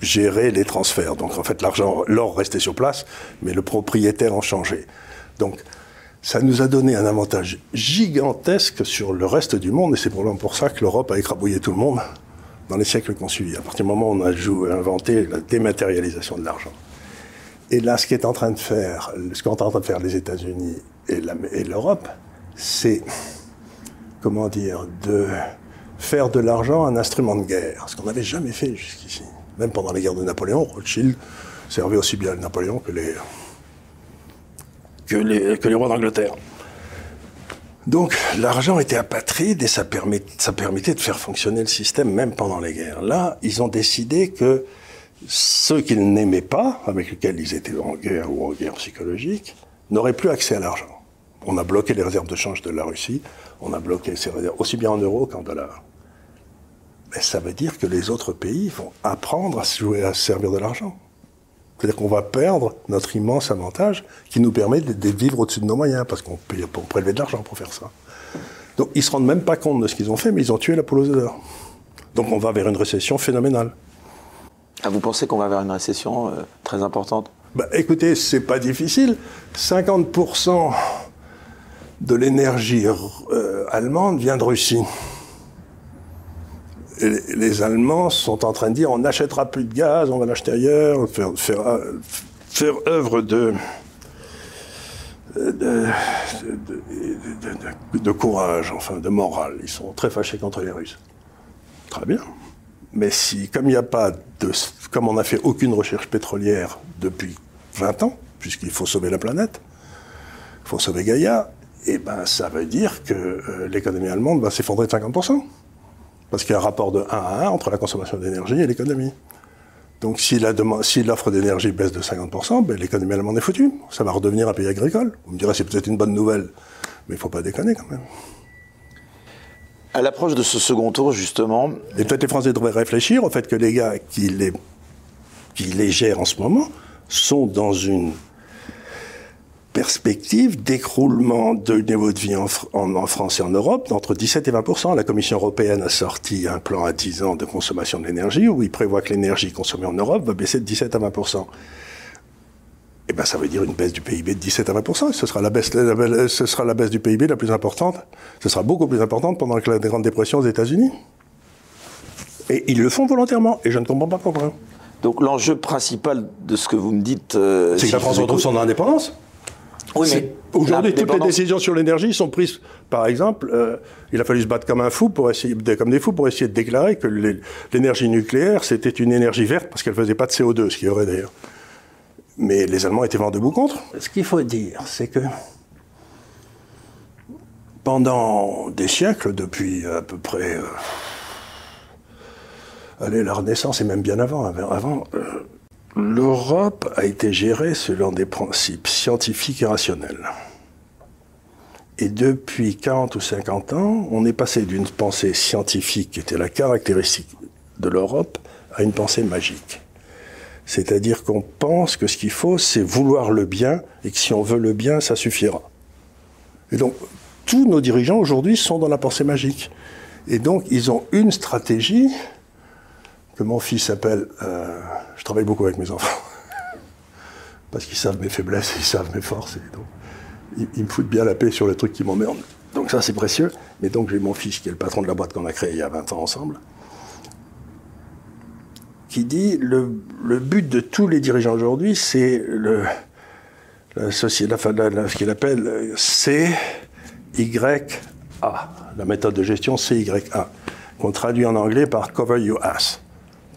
gérait les transferts. Donc en fait, l'argent, l'or restait sur place, mais le propriétaire en changeait. Donc ça nous a donné un avantage gigantesque sur le reste du monde, et c'est probablement pour ça que l'Europe a écrabouillé tout le monde dans les siècles qui ont suivi. À partir du moment où on a inventé la dématérialisation de l'argent. Et là, ce qu'est en train de faire, ce qu'ont en train de faire les États-Unis et l'Europe, c'est, comment dire, de faire de l'argent un instrument de guerre, ce qu'on n'avait jamais fait jusqu'ici. Même pendant les guerres de Napoléon, Rothschild servait aussi bien Napoléon que les, que les, que les rois d'Angleterre. Donc l'argent était apatride et ça, permet, ça permettait de faire fonctionner le système même pendant les guerres. Là, ils ont décidé que ceux qu'ils n'aimaient pas, avec lesquels ils étaient en guerre ou en guerre psychologique, n'auraient plus accès à l'argent. On a bloqué les réserves de change de la Russie, on a bloqué ces réserves aussi bien en euros qu'en dollars. Mais ça veut dire que les autres pays vont apprendre à se jouer, à se servir de l'argent. C'est-à-dire qu'on va perdre notre immense avantage qui nous permet de, vivre au-dessus de nos moyens, parce qu'on peut prélever de l'argent pour faire ça. Donc ils se rendent même pas compte de ce qu'ils ont fait, mais ils ont tué la poule d'or. Donc on va vers une récession phénoménale. Ah, vous pensez qu'on va vers une récession euh, très importante? Bah, Écoutez, c'est pas difficile. 50% de l'énergie euh, allemande vient de Russie les Allemands sont en train de dire on n'achètera plus de gaz, on va l'acheter ailleurs, faire, faire, œuvre de courage, enfin de morale. Ils sont très fâchés contre les Russes. Très bien. Mais si, comme il a pas comme on n'a fait aucune recherche pétrolière depuis 20 ans, puisqu'il faut sauver la planète, il faut sauver Gaïa, et eh ben ça veut dire que euh, l'économie allemande va s'effondrer de 50%. Parce qu'il y a un rapport de 1 à 1 entre la consommation d'énergie et l'économie. Donc si l'offre d'énergie baisse de 50%, ben, l'économie allemande est foutue. Ça va redevenir un pays agricole. Vous me direz, c'est peut-être une bonne nouvelle, mais il ne faut pas déconner quand même. À l'approche de ce second tour, justement... Et peut-être les Français devraient réfléchir au fait que les gars qui les, qui les gèrent en ce moment sont dans une perspective d'écroulement du niveau de vie en, France et en Europe d'entre 17 et 20% La Commission européenne a sorti un plan à 10 ans de consommation de l'énergie où il prévoit que l'énergie consommée en Europe va baisser de 17 à 20% eh ben, ça veut dire une baisse du PIB de 17 à 20 Ce sera la baisse, ce sera la baisse du PIB la plus importante. Ce sera beaucoup plus importante pendant la Grande Dépression aux États-Unis. Et ils le font volontairement. Et je ne comprends pas pourquoi. Donc l'enjeu principal de ce que vous me dites, euh, c'est que la France retrouve son indépendance. Aujourd'hui, toutes les décisions sur l'énergie sont prises. Par exemple, euh, il a fallu se battre comme un fou pour essayer, comme des fous, pour essayer de déclarer que l'énergie nucléaire c'était une énergie verte parce qu'elle faisait pas de CO2, ce qui aurait d'ailleurs. Mais les Allemands étaient vent debout contre. Ce qu'il faut dire, c'est que pendant des siècles, depuis à peu près, euh, allez, la Renaissance et même bien avant, avant. Euh, L'Europe a été gérée selon des principes scientifiques et rationnels. Et depuis 40 ou 50 ans, on est passé d'une pensée scientifique, qui était la caractéristique de l'Europe, à une pensée magique. C'est-à-dire qu'on pense que ce qu'il faut, c'est vouloir le bien, et que si on veut le bien, ça suffira. Et donc, tous nos dirigeants aujourd'hui sont dans la pensée magique. Et donc, ils ont une stratégie que mon fils appelle euh, Je travaille beaucoup avec mes enfants. Parce qu'ils savent mes faiblesses, ils savent mes forces. Et donc, ils, me foutent bien la paix sur le truc qui m'emmerde. Donc ça, c'est précieux. Mais donc, j'ai mon fils, qui est le patron de la boîte qu'on a créée il y a 20 ans ensemble, qui dit le, le but de tous les dirigeants aujourd'hui, c'est le, ce qu'il appelle CYA, la méthode de gestion CYA, qu'on traduit en anglais par Cover Your Ass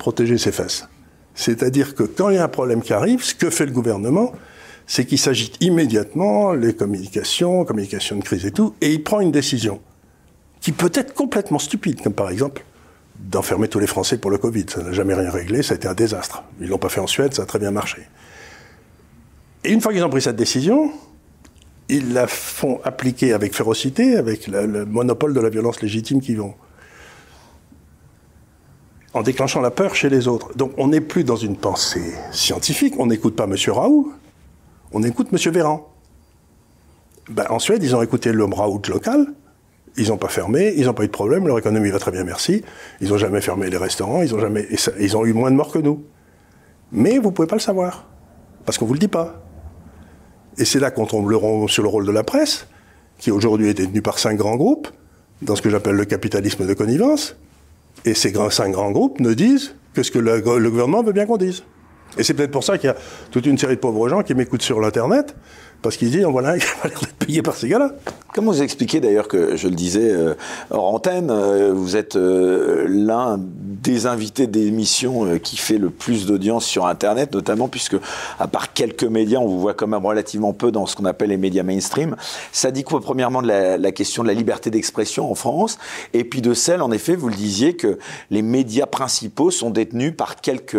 protéger ses fesses. C'est-à-dire que quand il y a un problème qui arrive, ce que fait le gouvernement, c'est qu'il s'agite immédiatement les communications, communications de crise et tout, et il prend une décision qui peut être complètement stupide, comme par exemple d'enfermer tous les Français pour le Covid. Ça n'a jamais rien réglé, ça a été un désastre. Ils l'ont pas fait en Suède, ça a très bien marché. Et une fois qu'ils ont pris cette décision, ils la font appliquer avec férocité, avec le, monopole de la violence légitime qu'ils vont. En déclenchant la peur chez les autres. Donc on n'est plus dans une pensée scientifique, on n'écoute pas M. Raoult, on écoute M. Véran. Ben, en Suède, ils ont écouté l'homme Raoult local, ils n'ont pas fermé, ils n'ont pas eu de problème, leur économie va très bien, merci. Ils n'ont jamais fermé les restaurants, ils ont, jamais, ils ont eu moins de morts que nous. Mais vous ne pouvez pas le savoir, parce qu'on ne vous le dit pas. Et c'est là qu'on tombe sur le rôle de la presse, qui aujourd'hui est détenue par cinq grands groupes, dans ce que j'appelle le capitalisme de connivence. Et ces cinq grands groupes ne disent que ce que le, le gouvernement veut bien qu'on dise. Et c'est peut-être pour ça qu'il y a toute une série de pauvres gens qui m'écoutent sur l'Internet, parce qu'ils disent, voilà, il a l'air d'être payé par ces gars-là. Comment vous expliquez d'ailleurs que, je le disais euh, hors antenne, euh, vous êtes euh, l'un des invités d'émissions qui fait le plus d'audience sur Internet, notamment puisque, à part quelques médias, on vous voit quand même relativement peu dans ce qu'on appelle les médias mainstream. Ça dit quoi, premièrement, de la question de la liberté d'expression en France, et puis de celle, en effet, vous le disiez, que les médias principaux sont détenus par quelques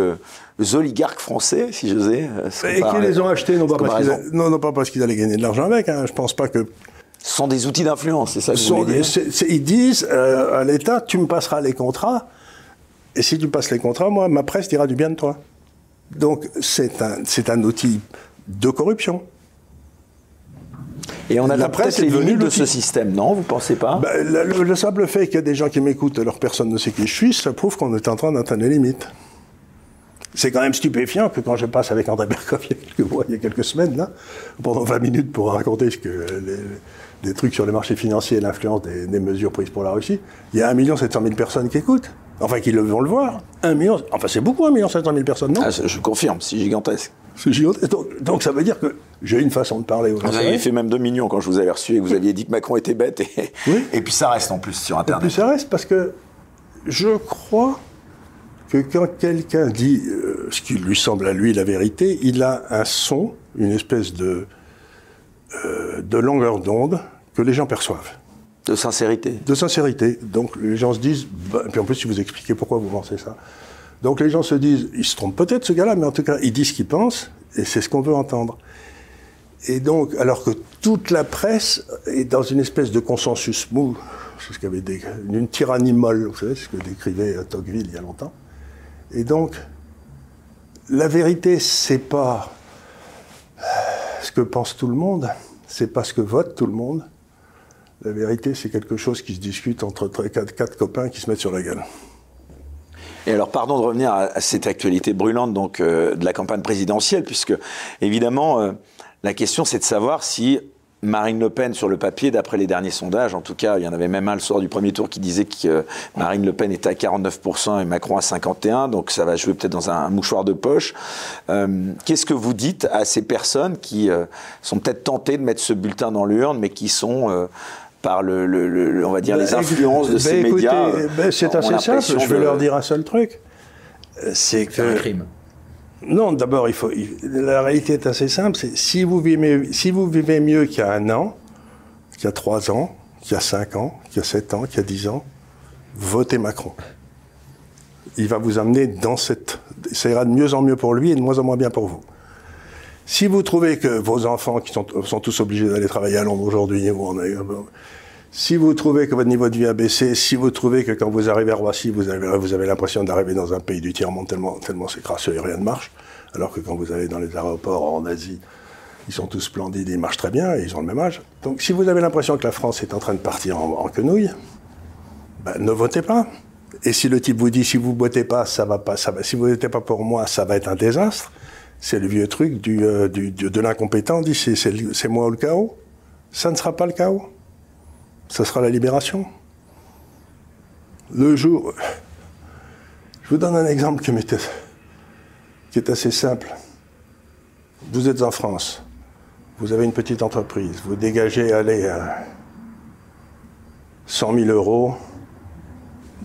oligarques français, si j'osais. Et qui les ont achetés, non pas, parce non, non pas parce qu'ils allaient gagner de l'argent avec. Hein. Je pense pas que. Ce sont des outils d'influence, c'est ça que vous dire Ils disent euh, à l'État, tu me passeras les contrats, et si tu passes les contrats, moi, ma presse dira du bien de toi. Donc c'est un, c'est un outil de corruption. Et on a la presse les limites de ce système, non? Vous pensez pas? Ben, le, simple fait qu'il y a des gens qui m'écoutent alors personne ne sait qui je suis, ça prouve qu'on est en train d'atteindre les limites. C'est quand même stupéfiant que quand je passe avec André Berkoff il y a quelques mois, il y a quelques semaines, là, pendant 20 minutes pour raconter ce que les, des trucs sur les marchés financiers et l'influence des, mesures prises pour la Russie, il y a 1 700 000 personnes qui écoutent. Enfin, qui vont le voir. 1 million, enfin, c'est beaucoup, 1 700 000 personnes, non ah, Je confirme, c'est gigantesque. C'est gigantesque. Donc, ça veut dire que j'ai une façon de parler. Vous avez fait même 2 millions quand je vous avais reçu et que vous aviez dit que Macron était bête. Et, oui. et puis ça reste en plus sur Internet. Et puis ça reste parce que je crois que quand quelqu'un dit euh, ce qui lui semble à lui la vérité, il a un son, une espèce de, euh, de longueur d'onde que les gens perçoivent. De sincérité. De sincérité. Donc les gens se disent, bah, et puis en plus si vous expliquez pourquoi vous pensez ça. Donc les gens se disent, il se trompe peut-être ce gars-là, mais en tout cas il dit ce qu'il pense, et c'est ce qu'on veut entendre. Et donc, alors que toute la presse est dans une espèce de consensus mou, c'est ce qu'avait une tyrannie molle, vous savez, ce que décrivait Tocqueville il y a longtemps. Et donc, la vérité, c'est pas ce que pense tout le monde, c'est pas ce que vote tout le monde. La vérité, c'est quelque chose qui se discute entre quatre, quatre, copains qui se mettent sur la gueule. Et alors, pardon de revenir à, cette actualité brûlante donc euh, de la campagne présidentielle, puisque évidemment, euh, la question c'est de savoir si Marine Le Pen sur le papier, d'après les derniers sondages, en tout cas, il y en avait même un le soir du premier tour qui disait que Marine Le Pen était à 49% et Macron à 51%, donc ça va jouer peut-être dans un, mouchoir de poche. Euh, qu'est-ce que vous dites à ces personnes qui euh, sont peut-être tentées de mettre ce bulletin dans l'urne, mais qui sont euh, par le, on va dire, les ben, influences de ben, ces médias. Ben, c'est assez simple. Je vais leur dire un seul truc. C'est que. un crime. Non, d'abord, la réalité est assez simple. C'est si vous vivez, vous mieux qu'il y a un an, qu'il y a trois ans, qu'il y a cinq ans, qu'il y a sept ans, qu'il y a dix ans, votez Macron. Il va vous amener dans cette. Ça ira de mieux en mieux pour lui et de moins en moins bien pour vous. Si vous trouvez que vos enfants, qui sont, sont tous obligés d'aller travailler à Londres aujourd'hui, si vous trouvez que votre niveau de vie a baissé, si vous trouvez que quand vous arrivez à Roissy, vous avez, vous avez l'impression d'arriver dans un pays du tiers-monde tellement, tellement c'est crasseux et rien ne marche, alors que quand vous allez dans les aéroports en Asie, ils sont tous splendides, ils marchent très bien et ils ont le même âge. Donc si vous avez l'impression que la France est en train de partir en, quenouille, ben, ne votez pas. Et si le type vous dit si vous votez pas, ça va pas, ça va, si vous votez pas pour moi, ça va être un désastre, c'est le vieux truc du, euh, de l'incompétent, dit c'est moi ou le chaos. Ça ne sera pas le chaos ça sera la libération. Le jour. Je vous donne un exemple qui, est assez simple. Vous êtes en France, vous avez une petite entreprise, vous dégagez, allez, 100 000 euros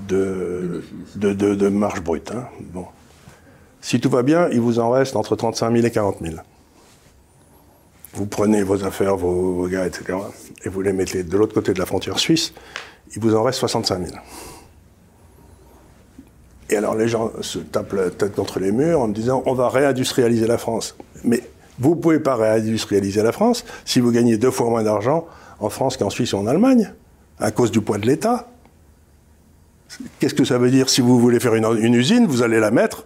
de, marge brute. Hein. Si tout va bien, il vous en reste entre 35 000 et 40 000. Vous prenez vos affaires, vos, gars, etc., et vous les mettez de l'autre côté de la frontière suisse, il vous en reste 65 000. Et alors les gens se tapent la tête contre les murs en me disant on va réindustrialiser la France. Mais vous ne pouvez pas réindustrialiser la France si vous gagnez deux fois moins d'argent en France qu'en Suisse ou en Allemagne, à cause du poids de l'État. Qu'est-ce que ça veut dire? Si vous voulez faire une, une usine, vous allez la mettre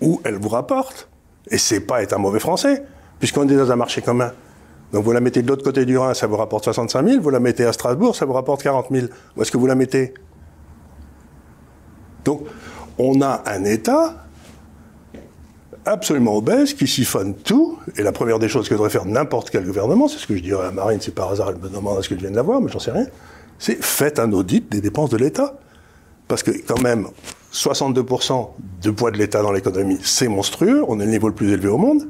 où elle vous rapporte. Et c'est pas être un mauvais français, puisqu'on est dans un marché commun. Donc vous la mettez de l'autre côté du Rhin, ça vous rapporte 65 000. Vous la mettez à Strasbourg, ça vous rapporte 40 000. Où est-ce que vous la mettez? Donc on a un État absolument obèse qui siphonne tout. Et la première des choses que devrait faire n'importe quel gouvernement, c'est ce que je dirais à Marine, c'est par hasard, elle me demande à ce que je vienne de la voir, mais j'en sais rien, c'est faites un audit des dépenses de l'État. Parce que quand même, 62% du poids de l'État dans l'économie, c'est monstrueux, on est le niveau le plus élevé au monde.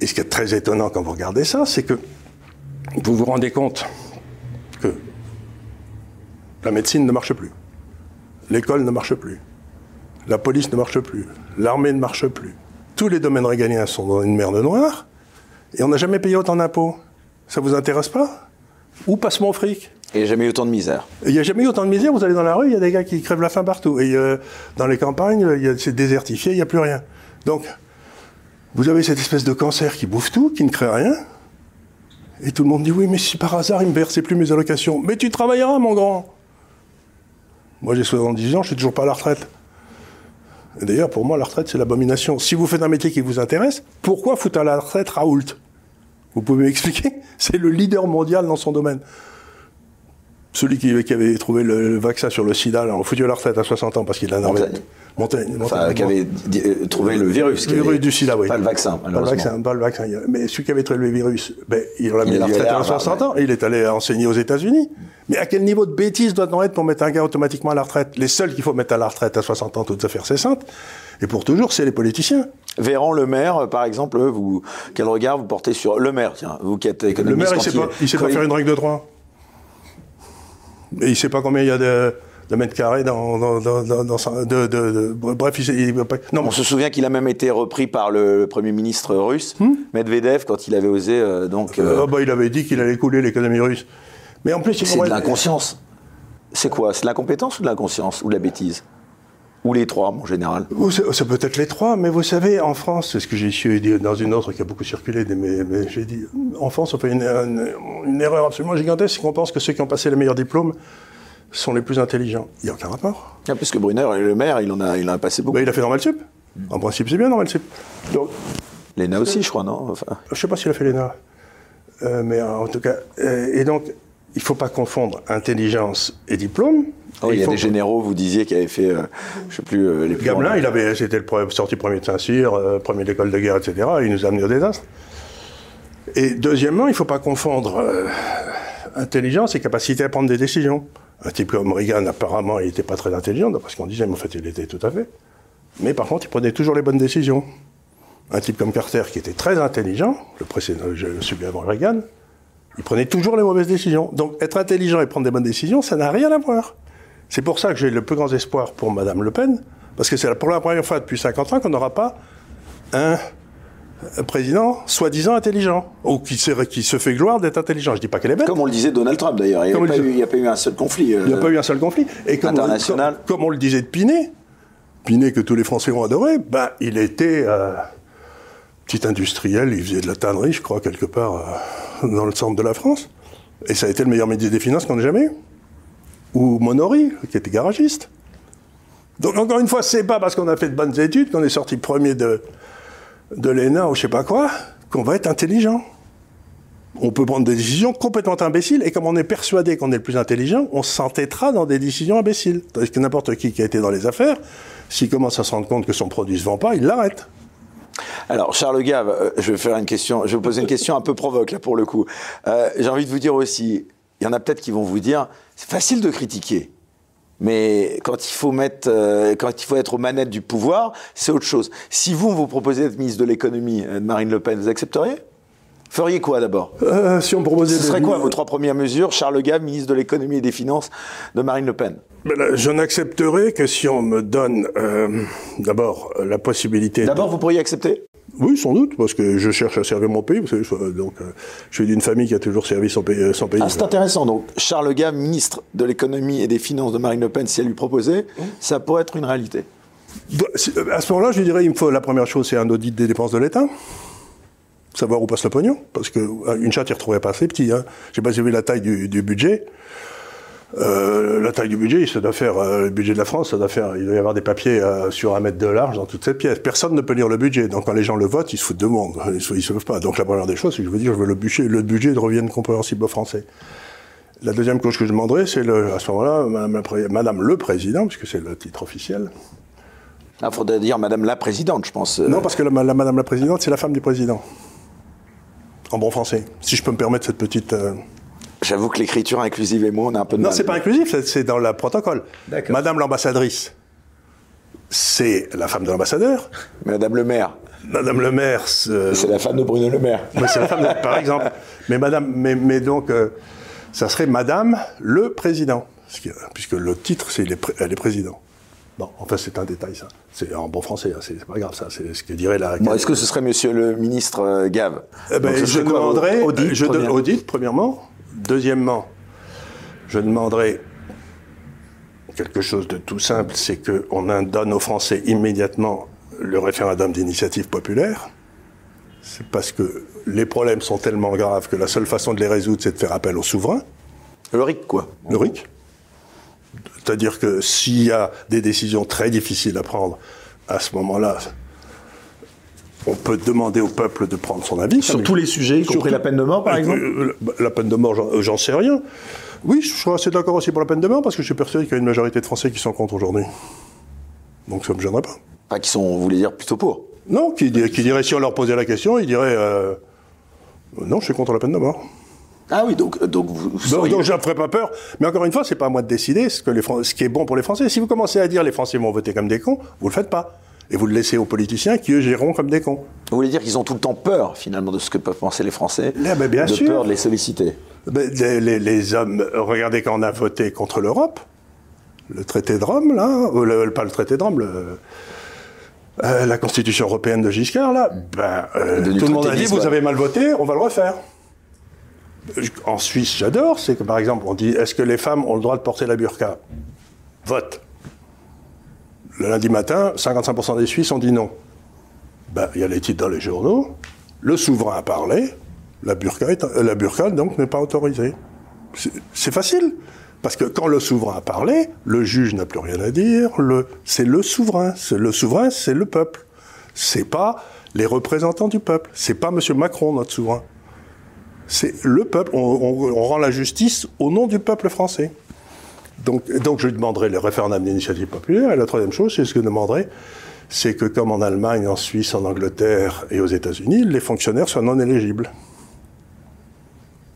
Et ce qui est très étonnant quand vous regardez ça, c'est que vous vous rendez compte que la médecine ne marche plus, l'école ne marche plus, la police ne marche plus, l'armée ne marche plus. Tous les domaines régaliens sont dans une merde noire, et on n'a jamais payé autant d'impôts. Ça vous intéresse pas? Où passe mon fric? Il n'y a jamais eu autant de misère. il n'y a jamais eu autant de misère. Vous allez dans la rue, il y a des gars qui crèvent la faim partout. Et euh, dans les campagnes, c'est désertifié, il n'y a plus rien. Donc, vous avez cette espèce de cancer qui bouffe tout, qui ne crée rien. Et tout le monde dit oui, mais si par hasard il me versait plus mes allocations. Mais tu travailleras, mon grand. Moi, j'ai 70 ans, je suis toujours pas à la retraite. Et D'ailleurs, pour moi, la retraite, c'est l'abomination. Si vous faites un métier qui vous intéresse, pourquoi foutre à la retraite Raoult? Vous pouvez m'expliquer? C'est le leader mondial dans son domaine. Celui qui, qui avait trouvé le, le vaccin sur le sida, là, on foutu à la retraite à 60 ans parce qu'il a Montaigne. Montaigne. Enfin, Montaigne. qui avait euh, trouvé le virus. Le virus avait- du sida, oui. Pas le vaccin, Pas le vaccin, pas le a- Mais celui qui avait trouvé le virus, ben, il l'a Il mis à la retraite à à Harvard, 60 ans il est allé enseigner aux États-Unis. Mais à quel niveau de bêtise doit-on être pour mettre un gars automatiquement à la retraite? Les seuls qu'il faut mettre à la retraite à 60 ans, toutes affaires cessantes, et pour toujours, c'est les politiciens. Véran Le Maire, par exemple, vous, quel regard vous portez sur Le Maire, tiens, vous qui êtes Le économiste maire, il quand sait pas, il sait pas faire une règle de 3. Et il sait pas combien il y a de, de mètres carrés dans, dans, dans, dans- dans sa- de, de- de- bref, il, sait- il non, On se souvient qu'il a même été repris par le Premier ministre russe, Medvedev, quand il avait osé euh, donc. euh, Ah bah, il avait dit qu'il allait couler l'économie russe. Mais en plus, il c'est de l'inconscience. C'est quoi? C'est de l'incompétence ou de l'inconscience Ou de la bêtise? Ou les trois, en général Ça peut être les trois, mais vous savez, en France, c'est ce que j'ai su dans une autre qui a beaucoup circulé, mais, mais j'ai dit, en France, on fait une, une- une erreur absolument gigantesque, c'est qu'on pense que ceux qui ont passé les meilleurs diplômes sont les plus intelligents. Il n'y a aucun rapport. Ah, Parce que Brunner, le maire, il en a, il en a passé beaucoup. Il a fait normal sup. En principe, c'est bien normal sup. Donc, L'ENA aussi, je crois, non? Enfin, je sais pas s'il a fait l'ENA. Euh, mais en tout cas, euh, et donc, il faut pas confondre intelligence et diplôme. Oh, il y a des généraux, vous disiez, qui avaient fait, euh, je sais plus, euh, les plus Gamelin, il avait, c'était le sorti premier de Saint-Cyr, euh, premier de l'école de guerre, etc. Il nous a amené au désastre. Et deuxièmement, il ne faut pas confondre euh, intelligence et capacité à prendre des décisions. Un type comme Reagan, apparemment, il n'était pas très intelligent, d'après ce qu'on disait, mais en fait, il était tout à fait. Mais par contre, il prenait toujours les bonnes décisions. Un type comme Carter, qui était très intelligent, le précédent, je- celui avant Reagan, il prenait toujours les mauvaises décisions. Donc, être intelligent et prendre des bonnes décisions, ça n'a rien à voir. C'est pour ça que j'ai le plus grand espoir pour Madame Le Pen, parce que c'est pour la première fois depuis 50 ans qu'on n'aura pas un un président soi-disant intelligent, ou qui se, qui se fait gloire d'être intelligent. Je dis pas qu'elle est bête. Comme on le disait Donald Trump, d'ailleurs. Il on n'y a, pas eu- il y a pas eu un seul conflit. euh, Il n'y a pas eu un seul conflit. Et comme, International. comme, comme on le disait de Pinet, Pinet que tous les Français ont adoré, ben, il était euh, petit industriel, il faisait de la tannerie, je crois, quelque part euh, dans le centre de la France. Et ça a été le meilleur métier des finances qu'on ait jamais eu. Ou Monory, qui était garagiste. Donc encore une fois, c'est pas parce qu'on a fait de bonnes études qu'on est sorti premier de, de l'ENA ou je sais pas quoi, qu'on va être intelligent. On peut prendre des décisions complètement imbéciles, et comme on est persuadé qu'on est le plus intelligent, on s'entêtera dans des décisions imbéciles. Tandis que n'importe qui qui a été dans les affaires, s'il commence à se rendre compte que son produit se vend pas, il l'arrête. Alors, Charles Gave, euh, je vais faire une question, je vais vous poser une question un peu provoque, là, pour le coup. Euh, J'ai envie de vous dire aussi, il y en a peut-être qui vont vous dire, c'est facile de critiquer. Mais quand il faut mettre, euh, quand il faut être aux manettes du pouvoir, c'est autre chose. Si vous, vous proposez d'être ministre de l'économie euh, de Marine Le Pen, vous accepteriez? Feriez quoi d'abord? Euh, si on proposait Ce de- serait quoi vos trois premières mesures? Charles Gave, ministre de l'économie et des finances de Marine Le Pen Je n'accepterai que si on me donne euh, d'abord la possibilité. D'abord, vous pourriez accepter? Oui, sans doute, parce que je cherche à servir mon pays. donc, euh, je suis d'une famille qui a toujours servi son pays. Son pays ah, c'est intéressant. Donc, Charles Gave, ministre de l'économie et des finances de Marine Le Pen, si elle lui proposait, ça pourrait être une réalité. À ce moment-là, je lui dirais, il me faut la première chose, c'est un audit des dépenses de l'État savoir où passe le pognon, parce qu'une euh, chatte, il ne retrouverait pas assez petit. Hein. Je sais pas si vous avez la taille du, budget. Euh, la taille du budget, ça doit faire, euh, le budget de la France, ça doit faire, il doit y avoir des papiers sur un mètre de large dans toute cette pièce. Personne ne peut lire le budget. Donc quand les gens le votent, ils se foutent de monde. Ils ne se lèvent pas. Donc la première des choses, c'est que je veux dire, je veux le budget, le budget revienne compréhensible aux Français. La deuxième chose que je demanderais, c'est à ce moment-là, Madame, le Président, puisque c'est le titre officiel. Il ah, faudrait dire Madame la Présidente, je pense. Non, parce que la Madame la Présidente, c'est la femme du Président en bon français, si je peux me permettre cette petite. Euh, J'avoue que l'écriture inclusive et moi, on a un peu de Non, c'est pas inclusif, c'est dans le protocole. Madame l'ambassadrice, c'est la femme de l'ambassadeur. Madame le maire. Madame le maire. C'est la femme de Bruno le maire. c'est la femme, de... par exemple. Mais madame, mais, donc, euh, ça serait Madame le président, puisque le titre, c'est elle est président. Bon, enfin, c'est un détail, ça. C'est en bon français, hein, c'est pas grave, ça. C'est ce que dirait la. Bon, Est-ce que ce serait monsieur le ministre euh, Gave eh ben, Je demanderai. Audit, je audit, premièrement. Deuxièmement, je demanderai quelque chose de tout simple c'est qu'on donne aux Français immédiatement le référendum d'initiative populaire. C'est parce que les problèmes sont tellement graves que la seule façon de les résoudre, c'est de faire appel au souverain. Le RIC, quoi. Le RIC. C'est-à-dire que s'il y a des décisions très difficiles à prendre, à ce moment-là, on peut demander au peuple de prendre son avis. Sur tous les sujets, y compris la peine de mort, par euh, exemple euh, La peine de mort, j'en sais rien. Oui, je suis assez d'accord aussi pour la peine de mort, parce que je suis persuadé qu'il y a une majorité de Français qui sont contre aujourd'hui. Donc ça ne me gênerait pas. Pas qui sont, vous voulez dire, plutôt pour Non, qui, qui dirait, si on leur posait la question, ils diraient euh, Non, je suis contre la peine de mort. Ah oui, donc, donc vous. Donc, je ne ferai pas peur. Mais encore une fois, c'est pas à moi de décider ce, que les, ce qui est bon pour les Français. Si vous commencez à dire les Français vont voter comme des cons, vous le faites pas. Et vous le laissez aux politiciens qui, eux, géreront comme des cons. Vous voulez dire qu'ils ont tout le temps peur, finalement, de ce que peuvent penser les Français Là, ben, bien De sûr. peur de les solliciter ben, les, hommes, regardez quand on a voté contre l'Europe, le traité de Rome, là, ou pas le traité de Rome, euh, la Constitution européenne de Giscard, là, ben, euh, tout le monde a dit, vous avez mal voté, on va le refaire en Suisse, j'adore, c'est que par exemple, on dit est-ce que les femmes ont le droit de porter la burqa? Vote. Le lundi matin, 55% des Suisses ont dit non. Ben, il y a les titres dans les journaux. Le souverain a parlé. La burqa, est, la burqa donc n'est pas autorisée. C'est facile. Parce que quand le souverain a parlé, le juge n'a plus rien à dire. C'est le souverain. Le souverain, c'est le peuple. C'est pas les représentants du peuple. C'est pas M. Macron, notre souverain c'est le peuple. On, rend la justice au nom du peuple français. Donc, donc je lui demanderai le référendum d'initiative populaire. Et la troisième chose, c'est ce que je demanderai, c'est que comme en Allemagne, en Suisse, en Angleterre et aux États-Unis, les fonctionnaires soient non éligibles.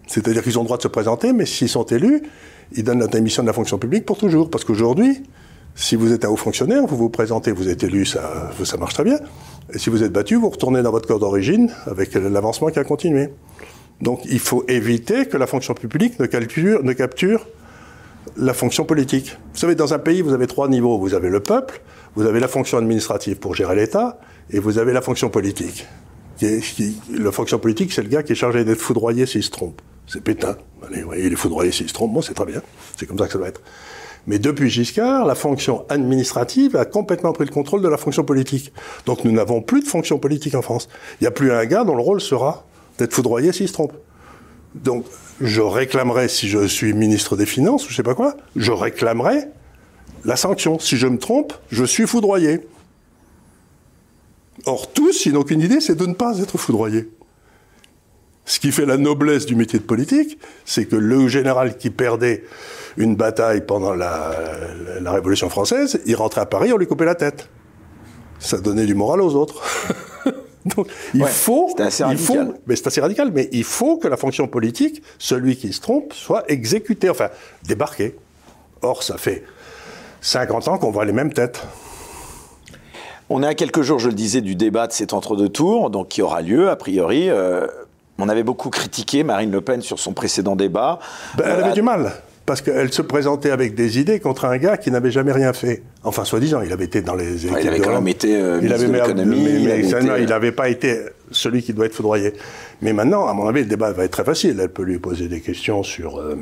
C'est-à-dire qu'ils ont le droit de se présenter, mais s'ils sont élus, ils donnent la démission de la fonction publique pour toujours. Parce qu'aujourd'hui, si vous êtes un haut fonctionnaire, vous vous présentez, vous êtes élu, ça marche très bien. Et si vous êtes battu, vous retournez dans votre corps d'origine avec l'avancement qui a continué. Donc il faut éviter que la fonction publique ne, ne capture la fonction politique. Vous savez, dans un pays, vous avez trois niveaux. Vous avez le peuple, vous avez la fonction administrative pour gérer l'État, et vous avez la fonction politique. la fonction politique, c'est le gars qui est chargé d'être foudroyé s'il se trompe. C'est Pétain. Allez, vous voyez, il est foudroyé s'il se trompe. Bon, c'est très bien. C'est comme ça que ça doit être. Mais depuis Giscard, la fonction administrative a complètement pris le contrôle de la fonction politique. Donc nous n'avons plus de fonction politique en France. Il n'y a plus un gars dont le rôle sera foudroyé s'il se trompe. Donc, je réclamerai, si je suis ministre des Finances ou je sais pas quoi, je réclamerai la sanction. Si je me trompe, je suis foudroyé. Or, tous, ils n'ont qu'une idée, c'est de ne pas être foudroyé. Ce qui fait la noblesse du métier de politique, c'est que le général qui perdait une bataille pendant la, la Révolution française, il rentrait à Paris, on lui coupait la tête. Ça donnait du moral aux autres. Donc, il faut, assez il faut, mais c'est assez radical, mais il faut que la fonction politique, celui qui se trompe, soit exécuté, enfin, débarqué. Or, ça fait 50 ans qu'on voit les mêmes têtes. On est à quelques jours, je le disais, du débat de cet entre-deux tours, donc qui aura lieu, a priori. Euh, on avait beaucoup critiqué Marine Le Pen sur son précédent débat. Ben, elle avait euh, du mal. Parce qu'elle se présentait avec des idées contre un gars qui n'avait jamais rien fait. Enfin, soi-disant, il avait été dans les équipes il avait quand même été euh, il avait, de l'économie. il n'avait pas été celui qui doit être foudroyé. Mais maintenant, à mon avis, le débat va être très facile. Elle peut lui poser des questions sur... Euh,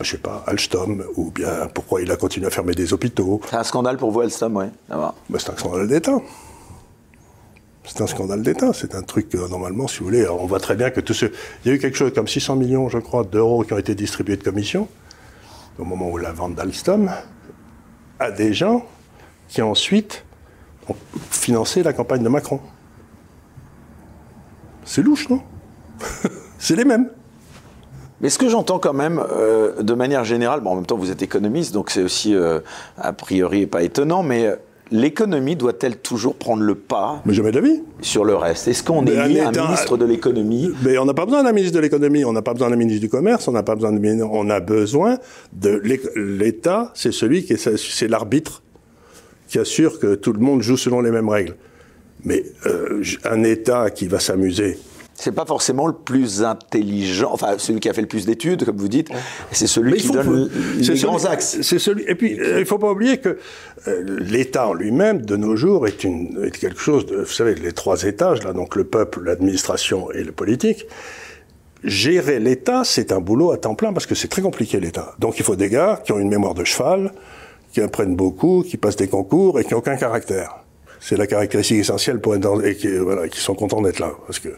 je sais pas, Alstom, ou bien pourquoi il a continué à fermer des hôpitaux. C'est un scandale pour vous, Alstom, oui. Bah, c'est un scandale d'État. C'est un scandale d'État. C'est un truc que, normalement, si vous voulez, on voit très bien que tout ce. Il y a eu quelque chose comme 600 millions, je crois, d'euros qui ont été distribués de commission au moment où la vente d'Alstom à des gens qui ensuite ont financé la campagne de Macron. C'est louche, non? C'est les mêmes. Mais ce que j'entends quand même, euh, de manière générale, bon, en même temps vous êtes économiste, donc c'est aussi euh, a priori pas étonnant, mais euh, l'économie doit-elle toujours prendre le pas Mais jamais d'avis. Sur le reste? Est-ce qu'on est un, ministre de l'économie? Mais on n'a pas besoin d'un ministre de l'économie, on n'a pas besoin d'un ministre du commerce, on n'a pas besoin de on a besoin de l'État, c'est celui qui est, c'est l'arbitre qui assure que tout le monde joue selon les mêmes règles. Mais un État qui va s'amuser c'est pas forcément le plus intelligent, enfin celui qui a fait le plus d'études, comme vous dites. C'est celui qui donne les grands axes. C'est celui. Et puis euh, il faut pas oublier que euh, l'État en lui-même, de nos jours, est, une, est quelque chose de, vous savez, les trois étages là, donc le peuple, l'administration et le politique. Gérer l'État, c'est un boulot à temps plein parce que c'est très compliqué l'État. Donc il faut des gars qui ont une mémoire de cheval, qui apprennent beaucoup, qui passent des concours et qui n'ont aucun caractère. C'est la caractéristique essentielle pour être dans, et qui, voilà, qui sont contents d'être là parce que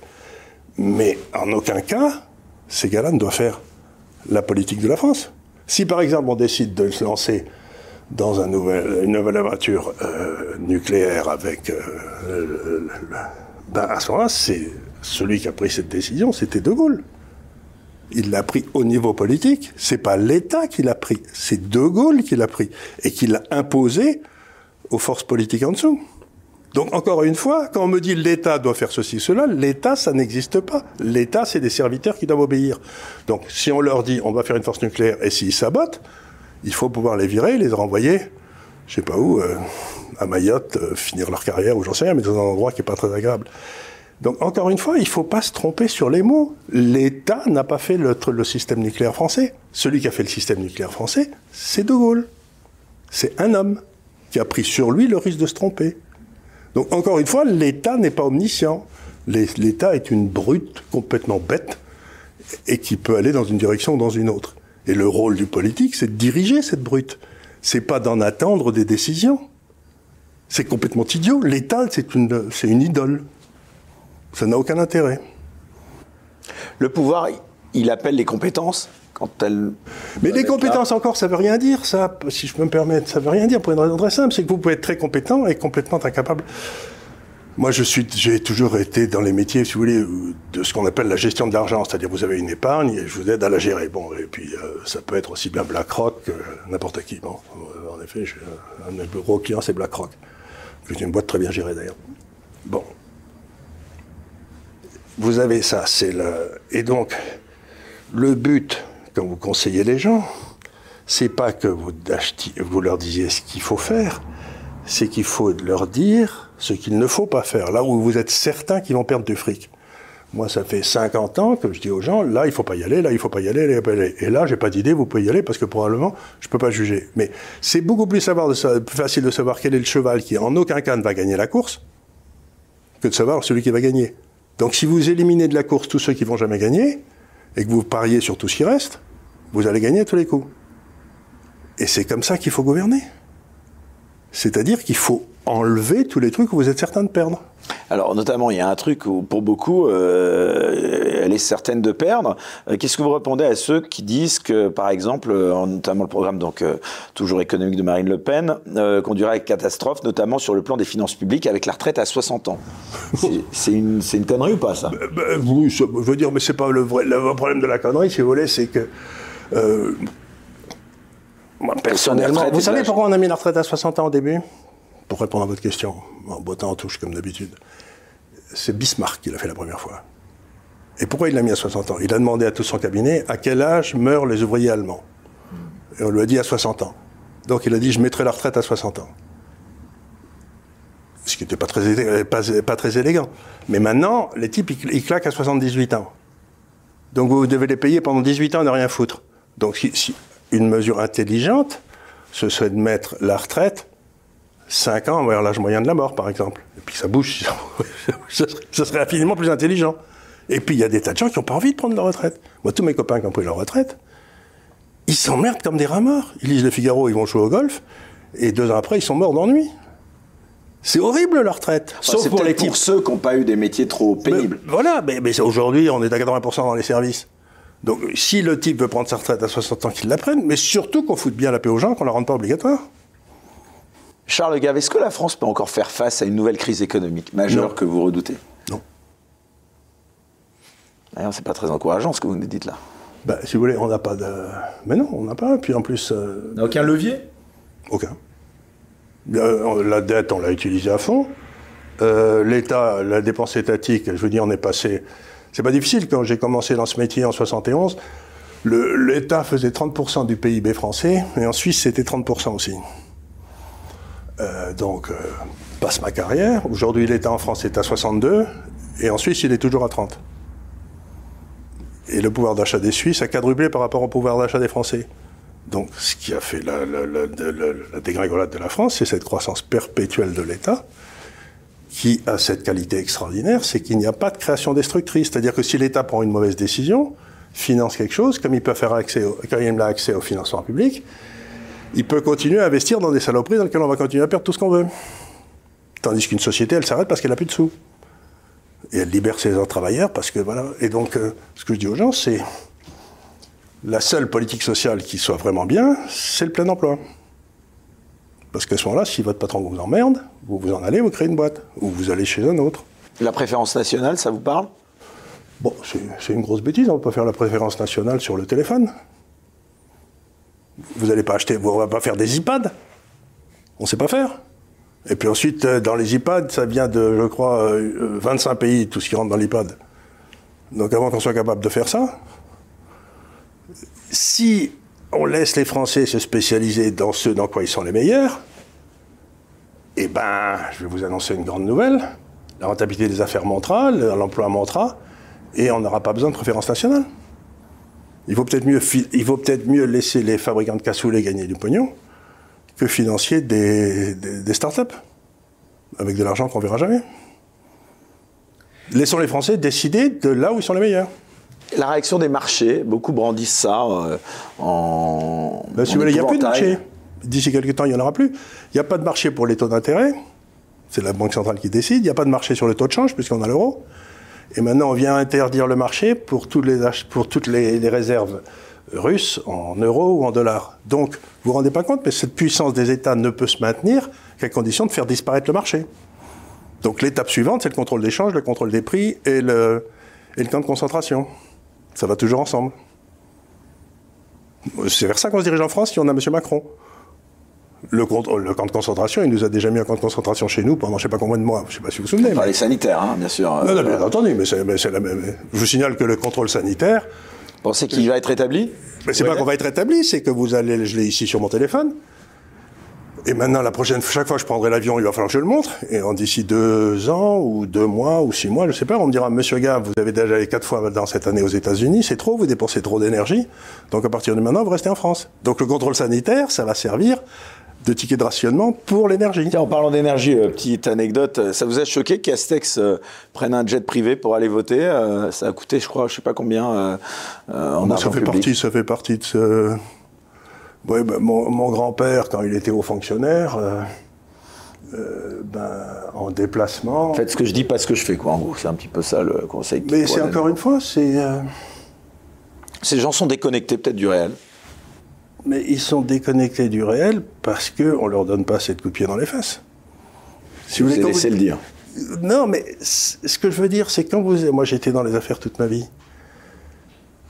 mais en aucun cas, ces gars-là ne doivent faire la politique de la France. Si par exemple on décide de se lancer dans un nouvel, une nouvelle aventure euh, nucléaire avec... Euh, ben à ce moment-là, c'est celui qui a pris cette décision, c'était De Gaulle. Il l'a pris au niveau politique. C'est pas l'État qui l'a pris, c'est De Gaulle qui l'a pris et qui l'a imposé aux forces politiques en dessous. Donc encore une fois, quand on me dit l'État doit faire ceci, cela, l'État, ça n'existe pas. L'État, c'est des serviteurs qui doivent obéir. Donc si on leur dit on va faire une force nucléaire et s'ils sabotent, il faut pouvoir les virer, les renvoyer, je sais pas où, euh, à Mayotte, euh, finir leur carrière ou j'en sais rien, mais dans un endroit qui est pas très agréable. Donc encore une fois, il faut pas se tromper sur les mots. L'État n'a pas fait le, le système nucléaire français. Celui qui a fait le système nucléaire français, c'est De Gaulle. C'est un homme qui a pris sur lui le risque de se tromper. Donc encore une fois, l'État n'est pas omniscient. L'État est une brute complètement bête et qui peut aller dans une direction ou dans une autre. Et le rôle du politique, c'est de diriger cette brute. C'est pas d'en attendre des décisions. C'est complètement idiot. L'État, c'est une, c'est une idole. Ça n'a aucun intérêt. Le pouvoir, il appelle les compétences quand elle. Mais les compétences encore, ça veut rien dire, ça, si je peux me permettre. Ça veut rien dire pour une raison très simple, c'est que vous pouvez être très compétent et complètement incapable. Moi, je suis, j'ai toujours été dans les métiers, si vous voulez, de ce qu'on appelle la gestion de l'argent, c'est-à-dire vous avez une épargne et je vous aide à la gérer. Bon, et puis euh, ça peut être aussi bien BlackRock que n'importe qui. Bon, euh, en effet, un de mes gros clients, c'est BlackRock. C'est une boîte très bien gérée d'ailleurs. Bon, vous avez ça, c'est le, et donc le but quand vous conseillez les gens, c'est pas que vous, leur disiez ce qu'il faut faire, c'est qu'il faut leur dire ce qu'il ne faut pas faire, là où vous êtes certain qu'ils vont perdre du fric. Moi, ça fait 50 ans que je dis aux gens, là, il faut pas y aller, là, il faut faut pas y aller. Et là, j'ai pas d'idée, vous pouvez y aller parce que probablement, je peux pas juger. Mais c'est beaucoup plus, plus facile de savoir quel est le cheval qui, en aucun cas, ne va gagner la course, que de savoir celui qui va gagner. Donc, si vous éliminez de la course tous ceux qui vont jamais gagner, et que vous pariez sur tout ce qui reste, vous allez gagner à tous les coups. Et c'est comme ça qu'il faut gouverner. C'est-à-dire qu'il faut enlever tous les trucs où vous êtes certain de perdre. Alors notamment, il y a un truc où pour beaucoup, euh, elle est certaine de perdre. Euh, qu'est-ce que vous répondez à ceux qui disent que, par exemple, euh, notamment le programme donc toujours économique de Marine Le Pen conduira à catastrophe, notamment sur le plan des finances publiques avec la retraite à 60 ans? C'est une, une, connerie ou pas ça? Ben, Oui, je veux dire, mais c'est pas le vrai, le vrai problème de la connerie, si vous voulez, c'est que euh, moi, personnellement, vous savez pourquoi on a mis la retraite à 60 ans au début? Pour répondre à votre question, en bottant en touche comme d'habitude. C'est Bismarck qui l'a fait la première fois. Et pourquoi il l'a mis à 60 ans? Il a demandé à tout son cabinet à quel âge meurent les ouvriers allemands? Et on lui a dit à 60 ans. Donc il a dit je mettrai la retraite à 60 ans. Ce qui n'était pas très, pas, très élégant. Mais maintenant, les types, ils, ils claquent à 78 ans. Donc vous devez les payer pendant 18 ans et ne rien foutre. Donc, si, une mesure intelligente, ce serait de mettre la retraite 5 ans vers l'âge moyen de la mort, par exemple. Et puis ça bouge, ce serait infiniment plus intelligent. Et puis il y a des tas de gens qui n'ont pas envie de prendre leur retraite. Moi, tous mes copains qui ont pris leur retraite, ils s'emmerdent comme des rats morts. Ils lisent le Figaro, ils vont jouer au golf, et deux ans après, ils sont morts d'ennui. C'est horrible la retraite. Sauf pour les types. Pour ceux qui n'ont pas eu des métiers trop pénibles. voilà, mais, mais aujourd'hui, on est à 80% dans les services. Donc, si le type veut prendre sa retraite à 60 ans, qu'il la prenne, mais surtout qu'on foute bien la paix aux gens, qu'on ne la rende pas obligatoire. Charles Gave, est-ce que la France peut encore faire face à une nouvelle crise économique majeure que vous redoutez Non. D'ailleurs, c'est pas très encourageant ce que vous nous dites là. Ben, si vous voulez, on n'a pas de. Mais non, on n'a pas. Puis en plus. Euh... Aucun levier? Aucun. Euh, la dette, on l'a utilisée à fond. Euh, L'État, la dépense étatique, je veux dire, on est passé. C'est pas difficile. Quand j'ai commencé dans ce métier en 71, l'État faisait 30% du PIB français, et en Suisse, c'était 30% aussi. Euh, donc, passe ma carrière. Aujourd'hui, l'État en France est à 62, et en Suisse, il est toujours à 30. Et le pouvoir d'achat des Suisses a quadruplé par rapport au pouvoir d'achat des Français. Donc, ce qui a fait la, dégringolade de la France, c'est cette croissance perpétuelle de l'État, qui a cette qualité extraordinaire, c'est qu'il n'y a pas de création destructrice. C'est-à-dire que si l'État prend une mauvaise décision, finance quelque chose, comme il peut faire accès au, quand il a accès au financement public, il peut continuer à investir dans des saloperies dans lesquelles on va continuer à perdre tout ce qu'on veut. Tandis qu'une société, elle s'arrête parce qu'elle n'a plus de sous. Et elle libère ses travailleurs parce que voilà. Et donc, euh, ce que je dis aux gens, c'est la seule politique sociale qui soit vraiment bien, c'est le plein emploi. Parce qu'à ce moment-là, si votre patron vous emmerde, vous vous en allez, vous créez une boîte, ou vous allez chez un autre. La préférence nationale, ça vous parle? Bon, c'est une grosse bêtise, on ne peut pas faire la préférence nationale sur le téléphone. Vous n'allez pas acheter, vous ne pas faire des iPads. On ne sait pas faire. Et puis ensuite, euh, dans les iPads, ça vient de, je crois, 25 euh, pays, tout ce qui rentre dans l'iPad. Donc avant qu'on soit capable de faire ça, si on laisse les Français se spécialiser dans ce dans quoi ils sont les meilleurs, eh ben, je vais vous annoncer une grande nouvelle. La rentabilité des affaires montera, l'emploi montera, et on n'aura pas besoin de préférence nationale. Il vaut peut-être mieux, laisser les fabricants de cassoulets gagner du pognon que financer des, des, des start-up avec de l'argent qu'on verra jamais. Laissons les Français décider de là où ils sont les meilleurs. La réaction des marchés, beaucoup brandissent ça euh, en. Ben, il n'y a plus de marché. D'ici quelques temps, il n'y en aura plus. Il n'y a pas de marché pour les taux d'intérêt. C'est la Banque centrale qui décide. Il n'y a pas de marché sur le taux de change, puisqu'on a l'euro. Et maintenant, on vient interdire le marché pour, toutes les, pour toutes les, les réserves russes en euros ou en dollars. Donc, vous vous rendez pas compte, mais cette puissance des États ne peut se maintenir qu'à condition de faire disparaître le marché. Donc, l'étape suivante, c'est le contrôle des changes, le contrôle des prix et le, et le camp de concentration. Ça va toujours ensemble. C'est vers ça qu'on se dirige en France si on a M. Macron. Le, camp de concentration, il nous a déjà mis un camp de concentration chez nous pendant je ne sais pas combien de mois. Je ne sais pas si vous vous souvenez. les sanitaires, hein, bien sûr. Non, non, bien entendu, mais c'est la même. Je vous signale que le contrôle sanitaire. Vous pensez qu'il va être établi? Mais c'est pas qu'on va être établi, c'est que vous allez, je l'ai ici sur mon téléphone, et maintenant, la prochaine, chaque fois que je prendrai l'avion, il va falloir que je le montre. Et en d'ici deux ans, ou deux mois, ou six mois, je sais pas, on me dira, Monsieur Gave, vous avez déjà allé quatre fois dans cette année aux États-Unis, c'est trop, vous dépensez trop d'énergie. Donc à partir de maintenant, vous restez en France. Donc le contrôle sanitaire, ça va servir de ticket de rationnement pour l'énergie. Tiens, en parlant d'énergie, euh, petite anecdote, ça vous a choqué que Castex euh, prenne un jet privé pour aller voter euh, Ça a coûté, je crois, je sais pas combien en ça fait partie, Ça fait partie de ce oui, ben, mon, grand-père, quand il était haut fonctionnaire, euh, euh, ben, en déplacement. Faites ce que je dis, pas ce que je fais, quoi. En gros, c'est un petit peu ça le conseil. Mais c'est encore une fois, c'est. Euh, Ces gens sont déconnectés peut-être du réel. Mais ils sont déconnectés du réel parce qu'on ne leur donne pas cette coup de pied dans les fesses. Si vous, voulez laisser le dire. Non, mais ce que je veux dire, c'est quand vous. Moi, j'étais dans les affaires toute ma vie.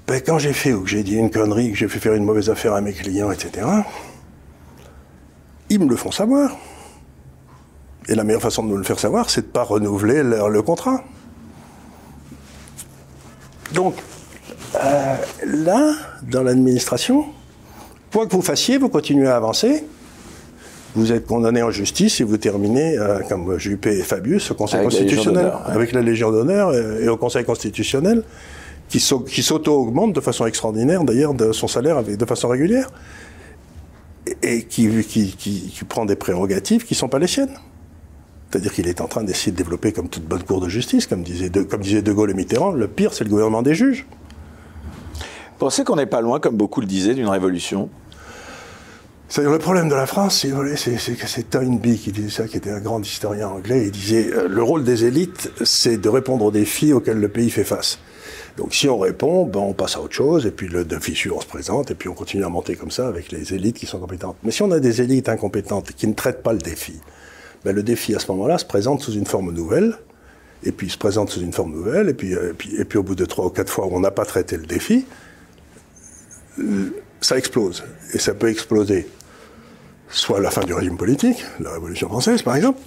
Ben, quand j'ai fait ou que j'ai dit une connerie, que j'ai fait faire une mauvaise affaire à mes clients, etc., ils me le font savoir. Et la meilleure façon de nous le faire savoir, c'est de ne pas renouveler le, contrat. Donc, euh, là, dans l'administration, quoi que vous fassiez, vous continuez à avancer. Vous êtes condamné en justice et vous terminez, euh, comme Juppé et Fabius, au Conseil constitutionnel, avec la Légion d'honneur et au Conseil constitutionnel qui s'auto-augmente de façon extraordinaire, d'ailleurs, de son salaire avec, de façon régulière, et qui, qui, qui, prend des prérogatives qui ne sont pas les siennes. C'est-à-dire qu'il est en train d'essayer de développer comme toute bonne cour de justice, comme disait de, comme disait de Gaulle et Mitterrand, le pire, c'est le gouvernement des juges. Vous pensez qu'on n'est pas loin, comme beaucoup le disaient, d'une révolution? C'est-à-dire le problème de la France, si vous voulez, c'est que c'est Toynbee qui disait ça, qui était un grand historien anglais. Il disait euh, le rôle des élites, c'est de répondre aux défis auxquels le pays fait face. Donc si on répond, ben, on passe à autre chose, et puis le défi suivant se présente, et puis on continue à monter comme ça avec les élites qui sont compétentes. Mais si on a des élites incompétentes qui ne traitent pas le défi, ben, le défi à ce moment-là se présente sous une forme nouvelle, et puis il se présente sous une forme nouvelle, et puis, euh, et puis, et puis au bout de trois ou quatre fois où on n'a pas traité le défi, ça explose. Et ça peut exploser soit la fin du régime politique, la Révolution française par exemple,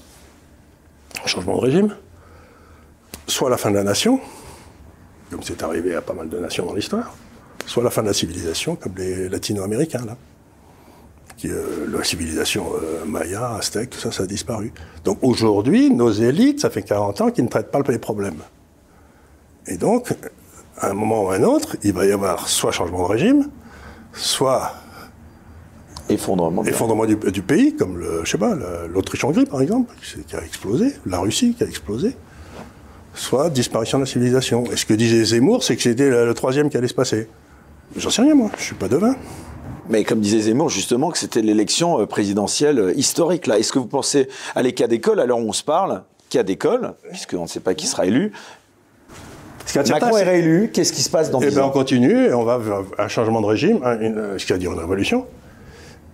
changement de régime, soit la fin de la nation, comme c'est arrivé à pas mal de nations dans l'histoire, soit la fin de la civilisation, comme les latino-américains, là. Qui, euh, la civilisation euh, maya, aztèque, tout ça, ça a disparu. Donc aujourd'hui, nos élites, ça fait 40 ans qu'ils ne traitent pas les problèmes. Et donc, à un moment ou à un autre, il va y avoir soit changement de régime, soit effondrement, effondrement du, pays, comme le, je sais pas, l'Autriche-Hongrie par exemple, qui a explosé, la Russie qui a explosé soit disparition de la civilisation. Et ce que disait Zemmour, c'est que c'était le, troisième qui allait se passer. J'en sais rien, moi. Je suis pas devin. Mais comme disait Zemmour, justement, que c'était l'élection euh, présidentielle euh, historique. Là, est-ce que vous pensez à les cas d'école, alors on se parle, cas d'école, puisqu'on ne sait pas qui sera élu. Macron est réélu, qu'est-ce qui se passe dans Eh bien, on continue, et on va vers un changement de régime, ce qui a dire une révolution.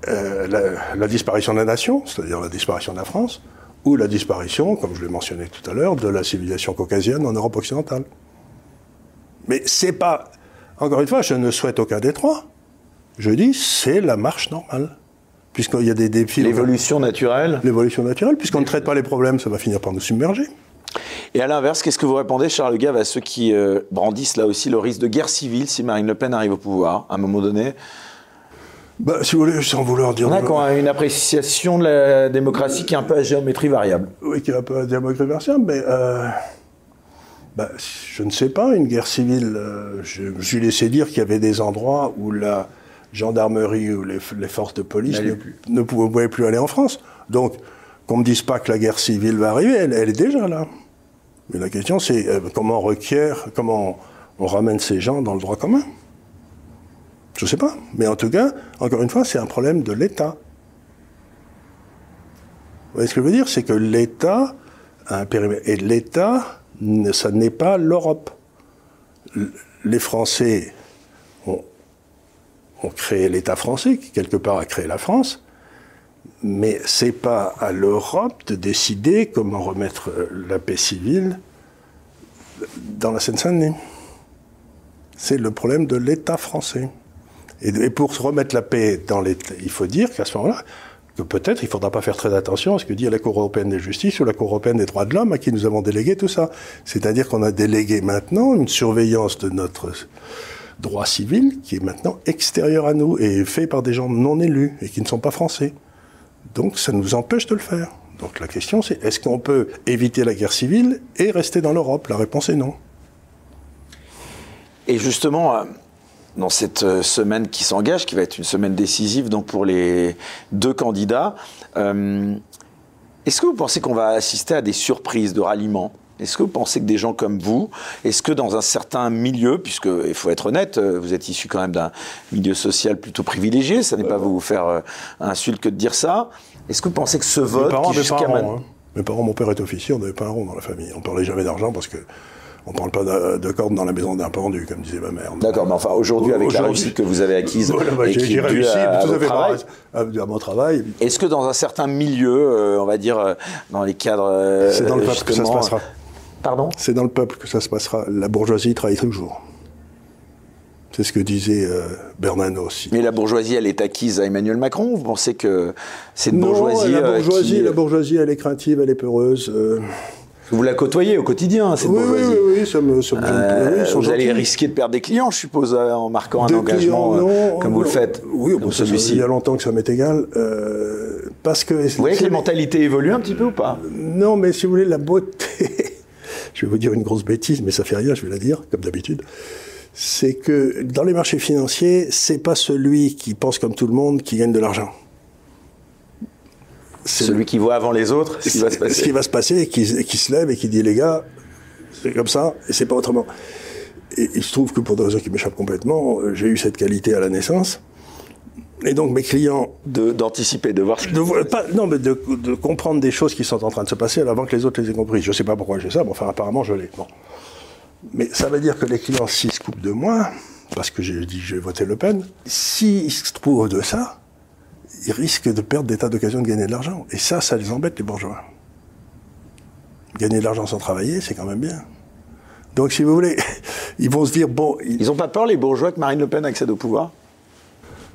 Euh, la, la, disparition de la nation, c'est-à-dire la disparition de la France, ou la disparition, comme je l'ai mentionné tout à l'heure, de la civilisation caucasienne en Europe occidentale. Mais c'est pas. Encore une fois, je ne souhaite aucun des trois. Je dis, c'est la marche normale. Puisqu'il y a des défis. L'évolution naturelle L'évolution naturelle. Puisqu'on ne traite pas les problèmes, ça va finir par nous submerger. Et à l'inverse, qu'est-ce que vous répondez, Charles Gave, à ceux qui euh, brandissent là aussi le risque de guerre civile si Marine Le Pen arrive au pouvoir, à un moment donné bah, si vous voulez, sans vouloir dire. On a une appréciation de la démocratie qui est un peu à géométrie variable. Oui, qui est un peu à géométrie variable, mais. Euh, bah, je ne sais pas, une guerre civile. Euh, je me suis laissé dire qu'il y avait des endroits où la gendarmerie ou les, forces de police ne, pouvaient plus aller en France. Donc, qu'on ne me dise pas que la guerre civile va arriver, elle, est déjà là. Mais la question, c'est euh, comment on requiert, comment on ramène ces gens dans le droit commun? Je ne sais pas. Mais en tout cas, encore une fois, c'est un problème de l'État. Vous voyez ce que je veux dire? C'est que l'État a un périmètre. Et l'État, ça n'est pas l'Europe. Les Français ont, créé l'État français, qui quelque part a créé la France. Mais c'est pas à l'Europe de décider comment remettre la paix civile dans la Seine-Saint-Denis. C'est le problème de l'État français. Et, pour se remettre la paix dans l'État, il faut dire qu'à ce moment-là, que peut-être il ne faudra pas faire très attention à ce que dit la Cour européenne de justice ou la Cour européenne des droits de l'homme à qui nous avons délégué tout ça. C'est-à-dire qu'on a délégué maintenant une surveillance de notre droit civil qui est maintenant extérieur à nous et fait par des gens non élus et qui ne sont pas français. Donc ça nous empêche de le faire. Donc la question c'est est-ce qu'on peut éviter la guerre civile et rester dans l'Europe? La réponse est non. Et justement, euh, dans cette euh, semaine qui s'engage, qui va être une semaine décisive donc pour les deux candidats. Euh, est-ce que vous pensez qu'on va assister à des surprises de ralliement? Est-ce que vous pensez que des gens comme vous, est-ce que dans un certain milieu, puisque il faut être honnête, euh, vous êtes issu quand même d'un milieu social plutôt privilégié, ça n'est pas vous faire insulte que de dire ça, est-ce que vous pensez que ce vote, mes parents, hein. mes parents, mon père est officier, on n'avait pas un rond dans la famille, on parlait jamais d'argent parce que on ne parle pas de, cordes dans la maison d'un pendu, comme disait ma mère. D'accord, mais enfin, aujourd'hui, avec la réussite que vous avez acquise, bah, j'ai réussi, à, tout à, fait travail, à, mon travail. Est-ce que dans un certain milieu, euh, on va dire, euh, dans les cadres. Euh, c'est dans le peuple que ça se passera. Pardon? C'est dans le peuple que ça se passera. La bourgeoisie travaille toujours. C'est ce que disait Bernano aussi. Mais la bourgeoisie, elle est acquise à Emmanuel Macron? Vous pensez que c'est une bourgeoisie la bourgeoisie, la bourgeoisie, elle est craintive, elle est peureuse. Vous la côtoyez au quotidien, cette oui, bourgeoisie. Oui, oui, ça me, ça euh, Vous allez risquer de perdre des clients, je suppose, euh, en marquant un engagement euh, comme vous le faites. Oui, bon, celui-ci. Il y a longtemps que ça m'est égal. parce que. Vous voyez que les mentalités évoluent un petit peu ou pas? Non, mais si vous voulez, la beauté. je vais vous dire une grosse bêtise, mais ça fait rien, je vais la dire, comme d'habitude. c'est que dans les marchés financiers, c'est pas celui qui pense comme tout le monde qui gagne de l'argent. Celui qui voit avant les autres ce qui va se passer. Ce qui va se passer, qui, qui se lève et qui dit les gars, c'est comme ça et c'est pas autrement. Et il se trouve que pour des raisons qui m'échappent complètement, j'ai eu cette qualité à la naissance. Et donc mes clients... D'anticiper, de, voir ce qui de, pas, Non, mais de, comprendre des choses qui sont en train de se passer avant que les autres les aient comprises. Je ne sais pas pourquoi j'ai ça, mais enfin apparemment je l'ai. Bon. Mais ça veut dire que les clients, s'ils se coupent de moi, parce que j'ai dit je vais voter Le Pen, s'ils se trouvent de ça, ils risquent de perdre des tas d'occasions de gagner de l'argent. Et ça, ça les embête, les bourgeois. Gagner de l'argent sans travailler, c'est quand même bien. Donc, si vous voulez, ils vont se dire, bon... Ils n'ont pas peur, les bourgeois, que Marine Le Pen accède au pouvoir?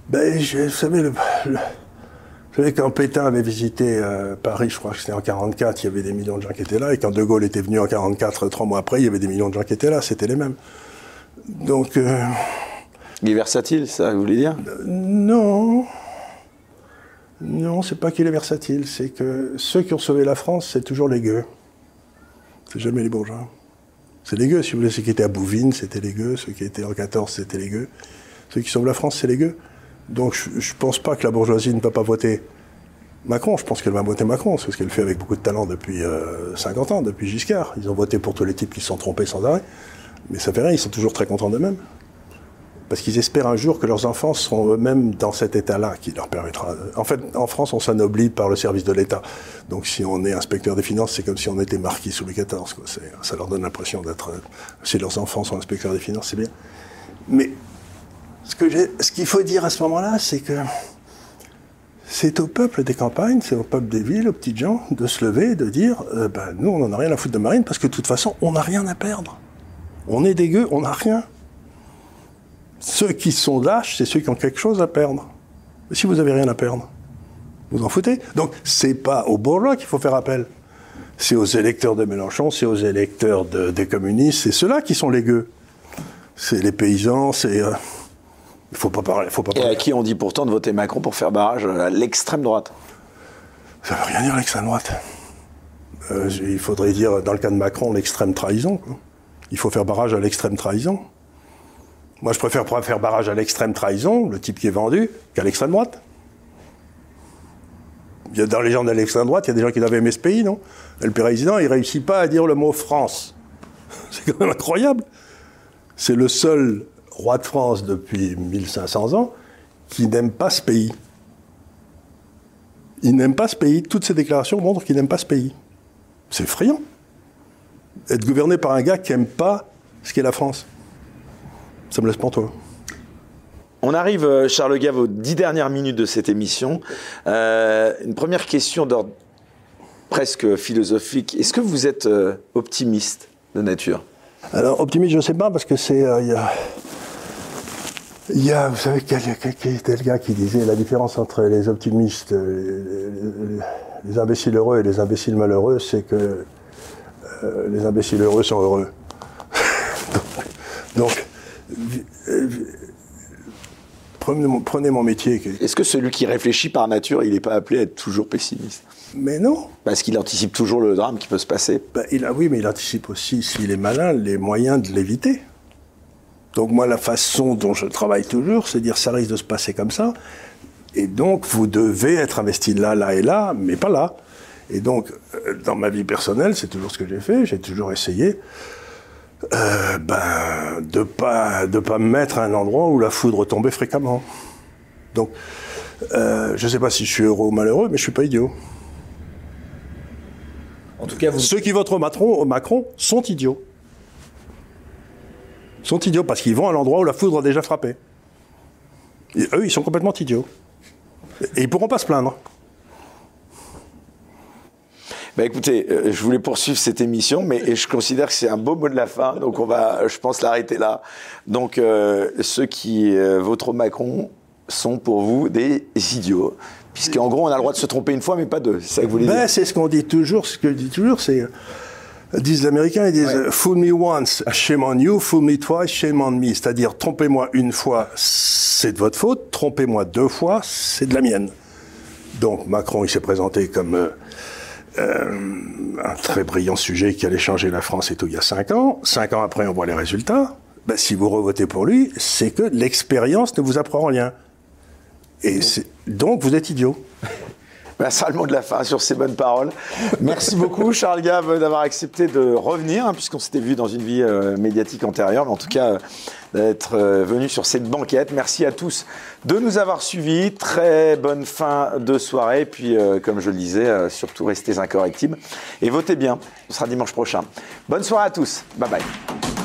Ben, vous savez, le, vous savez, quand Pétain avait visité euh, Paris, je crois que c'était en 44, il y avait des millions de gens qui étaient là, et quand De Gaulle était venu en 44, trois mois après, il y avait des millions de gens qui étaient là, c'était les mêmes. Donc... Euh, il est versatile, ça, vous voulez dire? Non. Non, c'est pas qu'il est versatile, c'est que ceux qui ont sauvé la France, c'est toujours les gueux. C'est jamais les bourgeois. C'est les gueux, si vous voulez. Ceux qui étaient à Bouvines, c'était les gueux. Ceux qui étaient en 14, c'était les gueux. Ceux qui sauvent la France, c'est les gueux. Donc je ne pense pas que la bourgeoisie ne va pas voter Macron. Je pense qu'elle va voter Macron. C'est ce qu'elle fait avec beaucoup de talent depuis 50 euh, ans, depuis Giscard. Ils ont voté pour tous les types qui se sont trompés sans arrêt. Mais ça fait rien, ils sont toujours très contents d'eux-mêmes parce qu'ils espèrent un jour que leurs enfants seront eux-mêmes dans cet état-là, qui leur permettra. En fait, en France, on s'anoblit par le service de l'État. Donc, si on est inspecteur des finances, c'est comme si on était marquis sous XIV. Quoi. Ça leur donne l'impression d'être. Si leurs enfants sont inspecteurs des finances, c'est bien. Mais ce qu'il faut dire à ce moment-là, c'est que c'est au peuple des campagnes, c'est au peuple des villes, aux petites gens, de se lever et de dire euh, ben, nous, on n'en a rien à foutre de Marine, parce que de toute façon, on n'a rien à perdre. On est dégueu, on n'a rien. Ceux qui sont lâches, c'est ceux qui ont quelque chose à perdre. si vous n'avez rien à perdre, vous en foutez. Donc, c'est pas aux bourgeois qu'il faut faire appel. C'est aux électeurs de Mélenchon, c'est aux électeurs des communistes, c'est ceux-là qui sont les gueux. C'est les paysans, c'est. Il euh, il faut pas parler. Faut pas Et à qui on dit pourtant de voter Macron pour faire barrage à l'extrême droite Ça veut rien dire l'extrême droite. Euh, il faudrait dire, dans le cas de Macron, l'extrême trahison. Il faut faire barrage à l'extrême trahison. Moi, je préfère faire barrage à l'extrême trahison, le type qui est vendu, qu'à l'extrême droite. Dans les gens de l'extrême droite, il y a des gens qui doivent aimer ce pays, non? Le président, il réussit pas à dire le mot France. C'est quand même incroyable. C'est le seul roi de France depuis 1500 ans qui n'aime pas ce pays. Il n'aime pas ce pays. Toutes ces déclarations montrent qu'il n'aime pas ce pays. C'est effrayant. Être gouverné par un gars qui n'aime pas ce qu'est la France. Ça me laisse toi. On arrive, euh, Charles Gave, aux dix dernières minutes de cette émission. Euh, une première question d'ordre presque philosophique. Est-ce que vous êtes euh, optimiste de nature? Alors, optimiste, je ne sais pas, parce que c'est. Il y, a, vous savez, quel, gars qui disait la différence entre les optimistes, les, imbéciles heureux et les imbéciles malheureux, c'est que les imbéciles heureux sont heureux. donc Prenez mon, métier. Est-ce que celui qui réfléchit par nature, il n'est pas appelé à être toujours pessimiste? Mais non. Parce qu'il anticipe toujours le drame qui peut se passer. Ben, il a, oui, mais il anticipe aussi, s'il est malin, les moyens de l'éviter. Donc moi, la façon dont je travaille toujours, c'est dire ça risque de se passer comme ça. Et donc, vous devez être investi là, là et là, mais pas là. Et donc, euh, dans ma vie personnelle, c'est toujours ce que j'ai fait. J'ai toujours essayé euh, ben, de pas de pas me mettre à un endroit où la foudre tombait fréquemment. Donc, euh, je ne sais pas si je suis heureux ou malheureux, mais je suis pas idiot. En tout cas, ceux qui votent Macron, Macron sont idiots. Sont idiots parce qu'ils vont à l'endroit où la foudre a déjà frappé. eux, ils sont complètement idiots. Et ils pourront pas se plaindre. Bah écoutez, euh, je voulais poursuivre cette émission, mais je considère que c'est un beau mot de la fin, donc on va, je pense, l'arrêter là. Donc euh, ceux qui euh, voteront Macron sont pour vous des idiots. Puisqu'en gros, on a le droit de se tromper une fois, mais pas deux. C'est ça que vous voulez ben, dire C'est ce qu'on dit toujours. Ce que je dis toujours, c'est. Disent les Américains, ils disent Fool me once, shame on you. Fool me twice, shame on me. C'est-à-dire, trompez-moi une fois, c'est de votre faute. Trompez-moi deux fois, c'est de la mienne. Donc, Macron, il s'est présenté comme euh, un très brillant sujet qui allait changer la France et tout il y a cinq ans. Cinq ans après, on voit les résultats. ben, si vous revotez pour lui, c'est que l'expérience ne vous apprend rien. Et donc vous êtes idiot. Ben, ça le mot de la fin sur ces bonnes paroles. Merci beaucoup, Charles Gave, d'avoir accepté de revenir, hein, puisqu'on s'était vu dans une vie euh, médiatique antérieure, mais en tout cas, euh, d'être euh, venu sur cette banquette. Merci à tous de nous avoir suivis. Très bonne fin de soirée. Puis, comme je le disais, surtout restez incorrectibles et votez bien. Ce sera dimanche prochain. Bonne soirée à tous. Bye bye.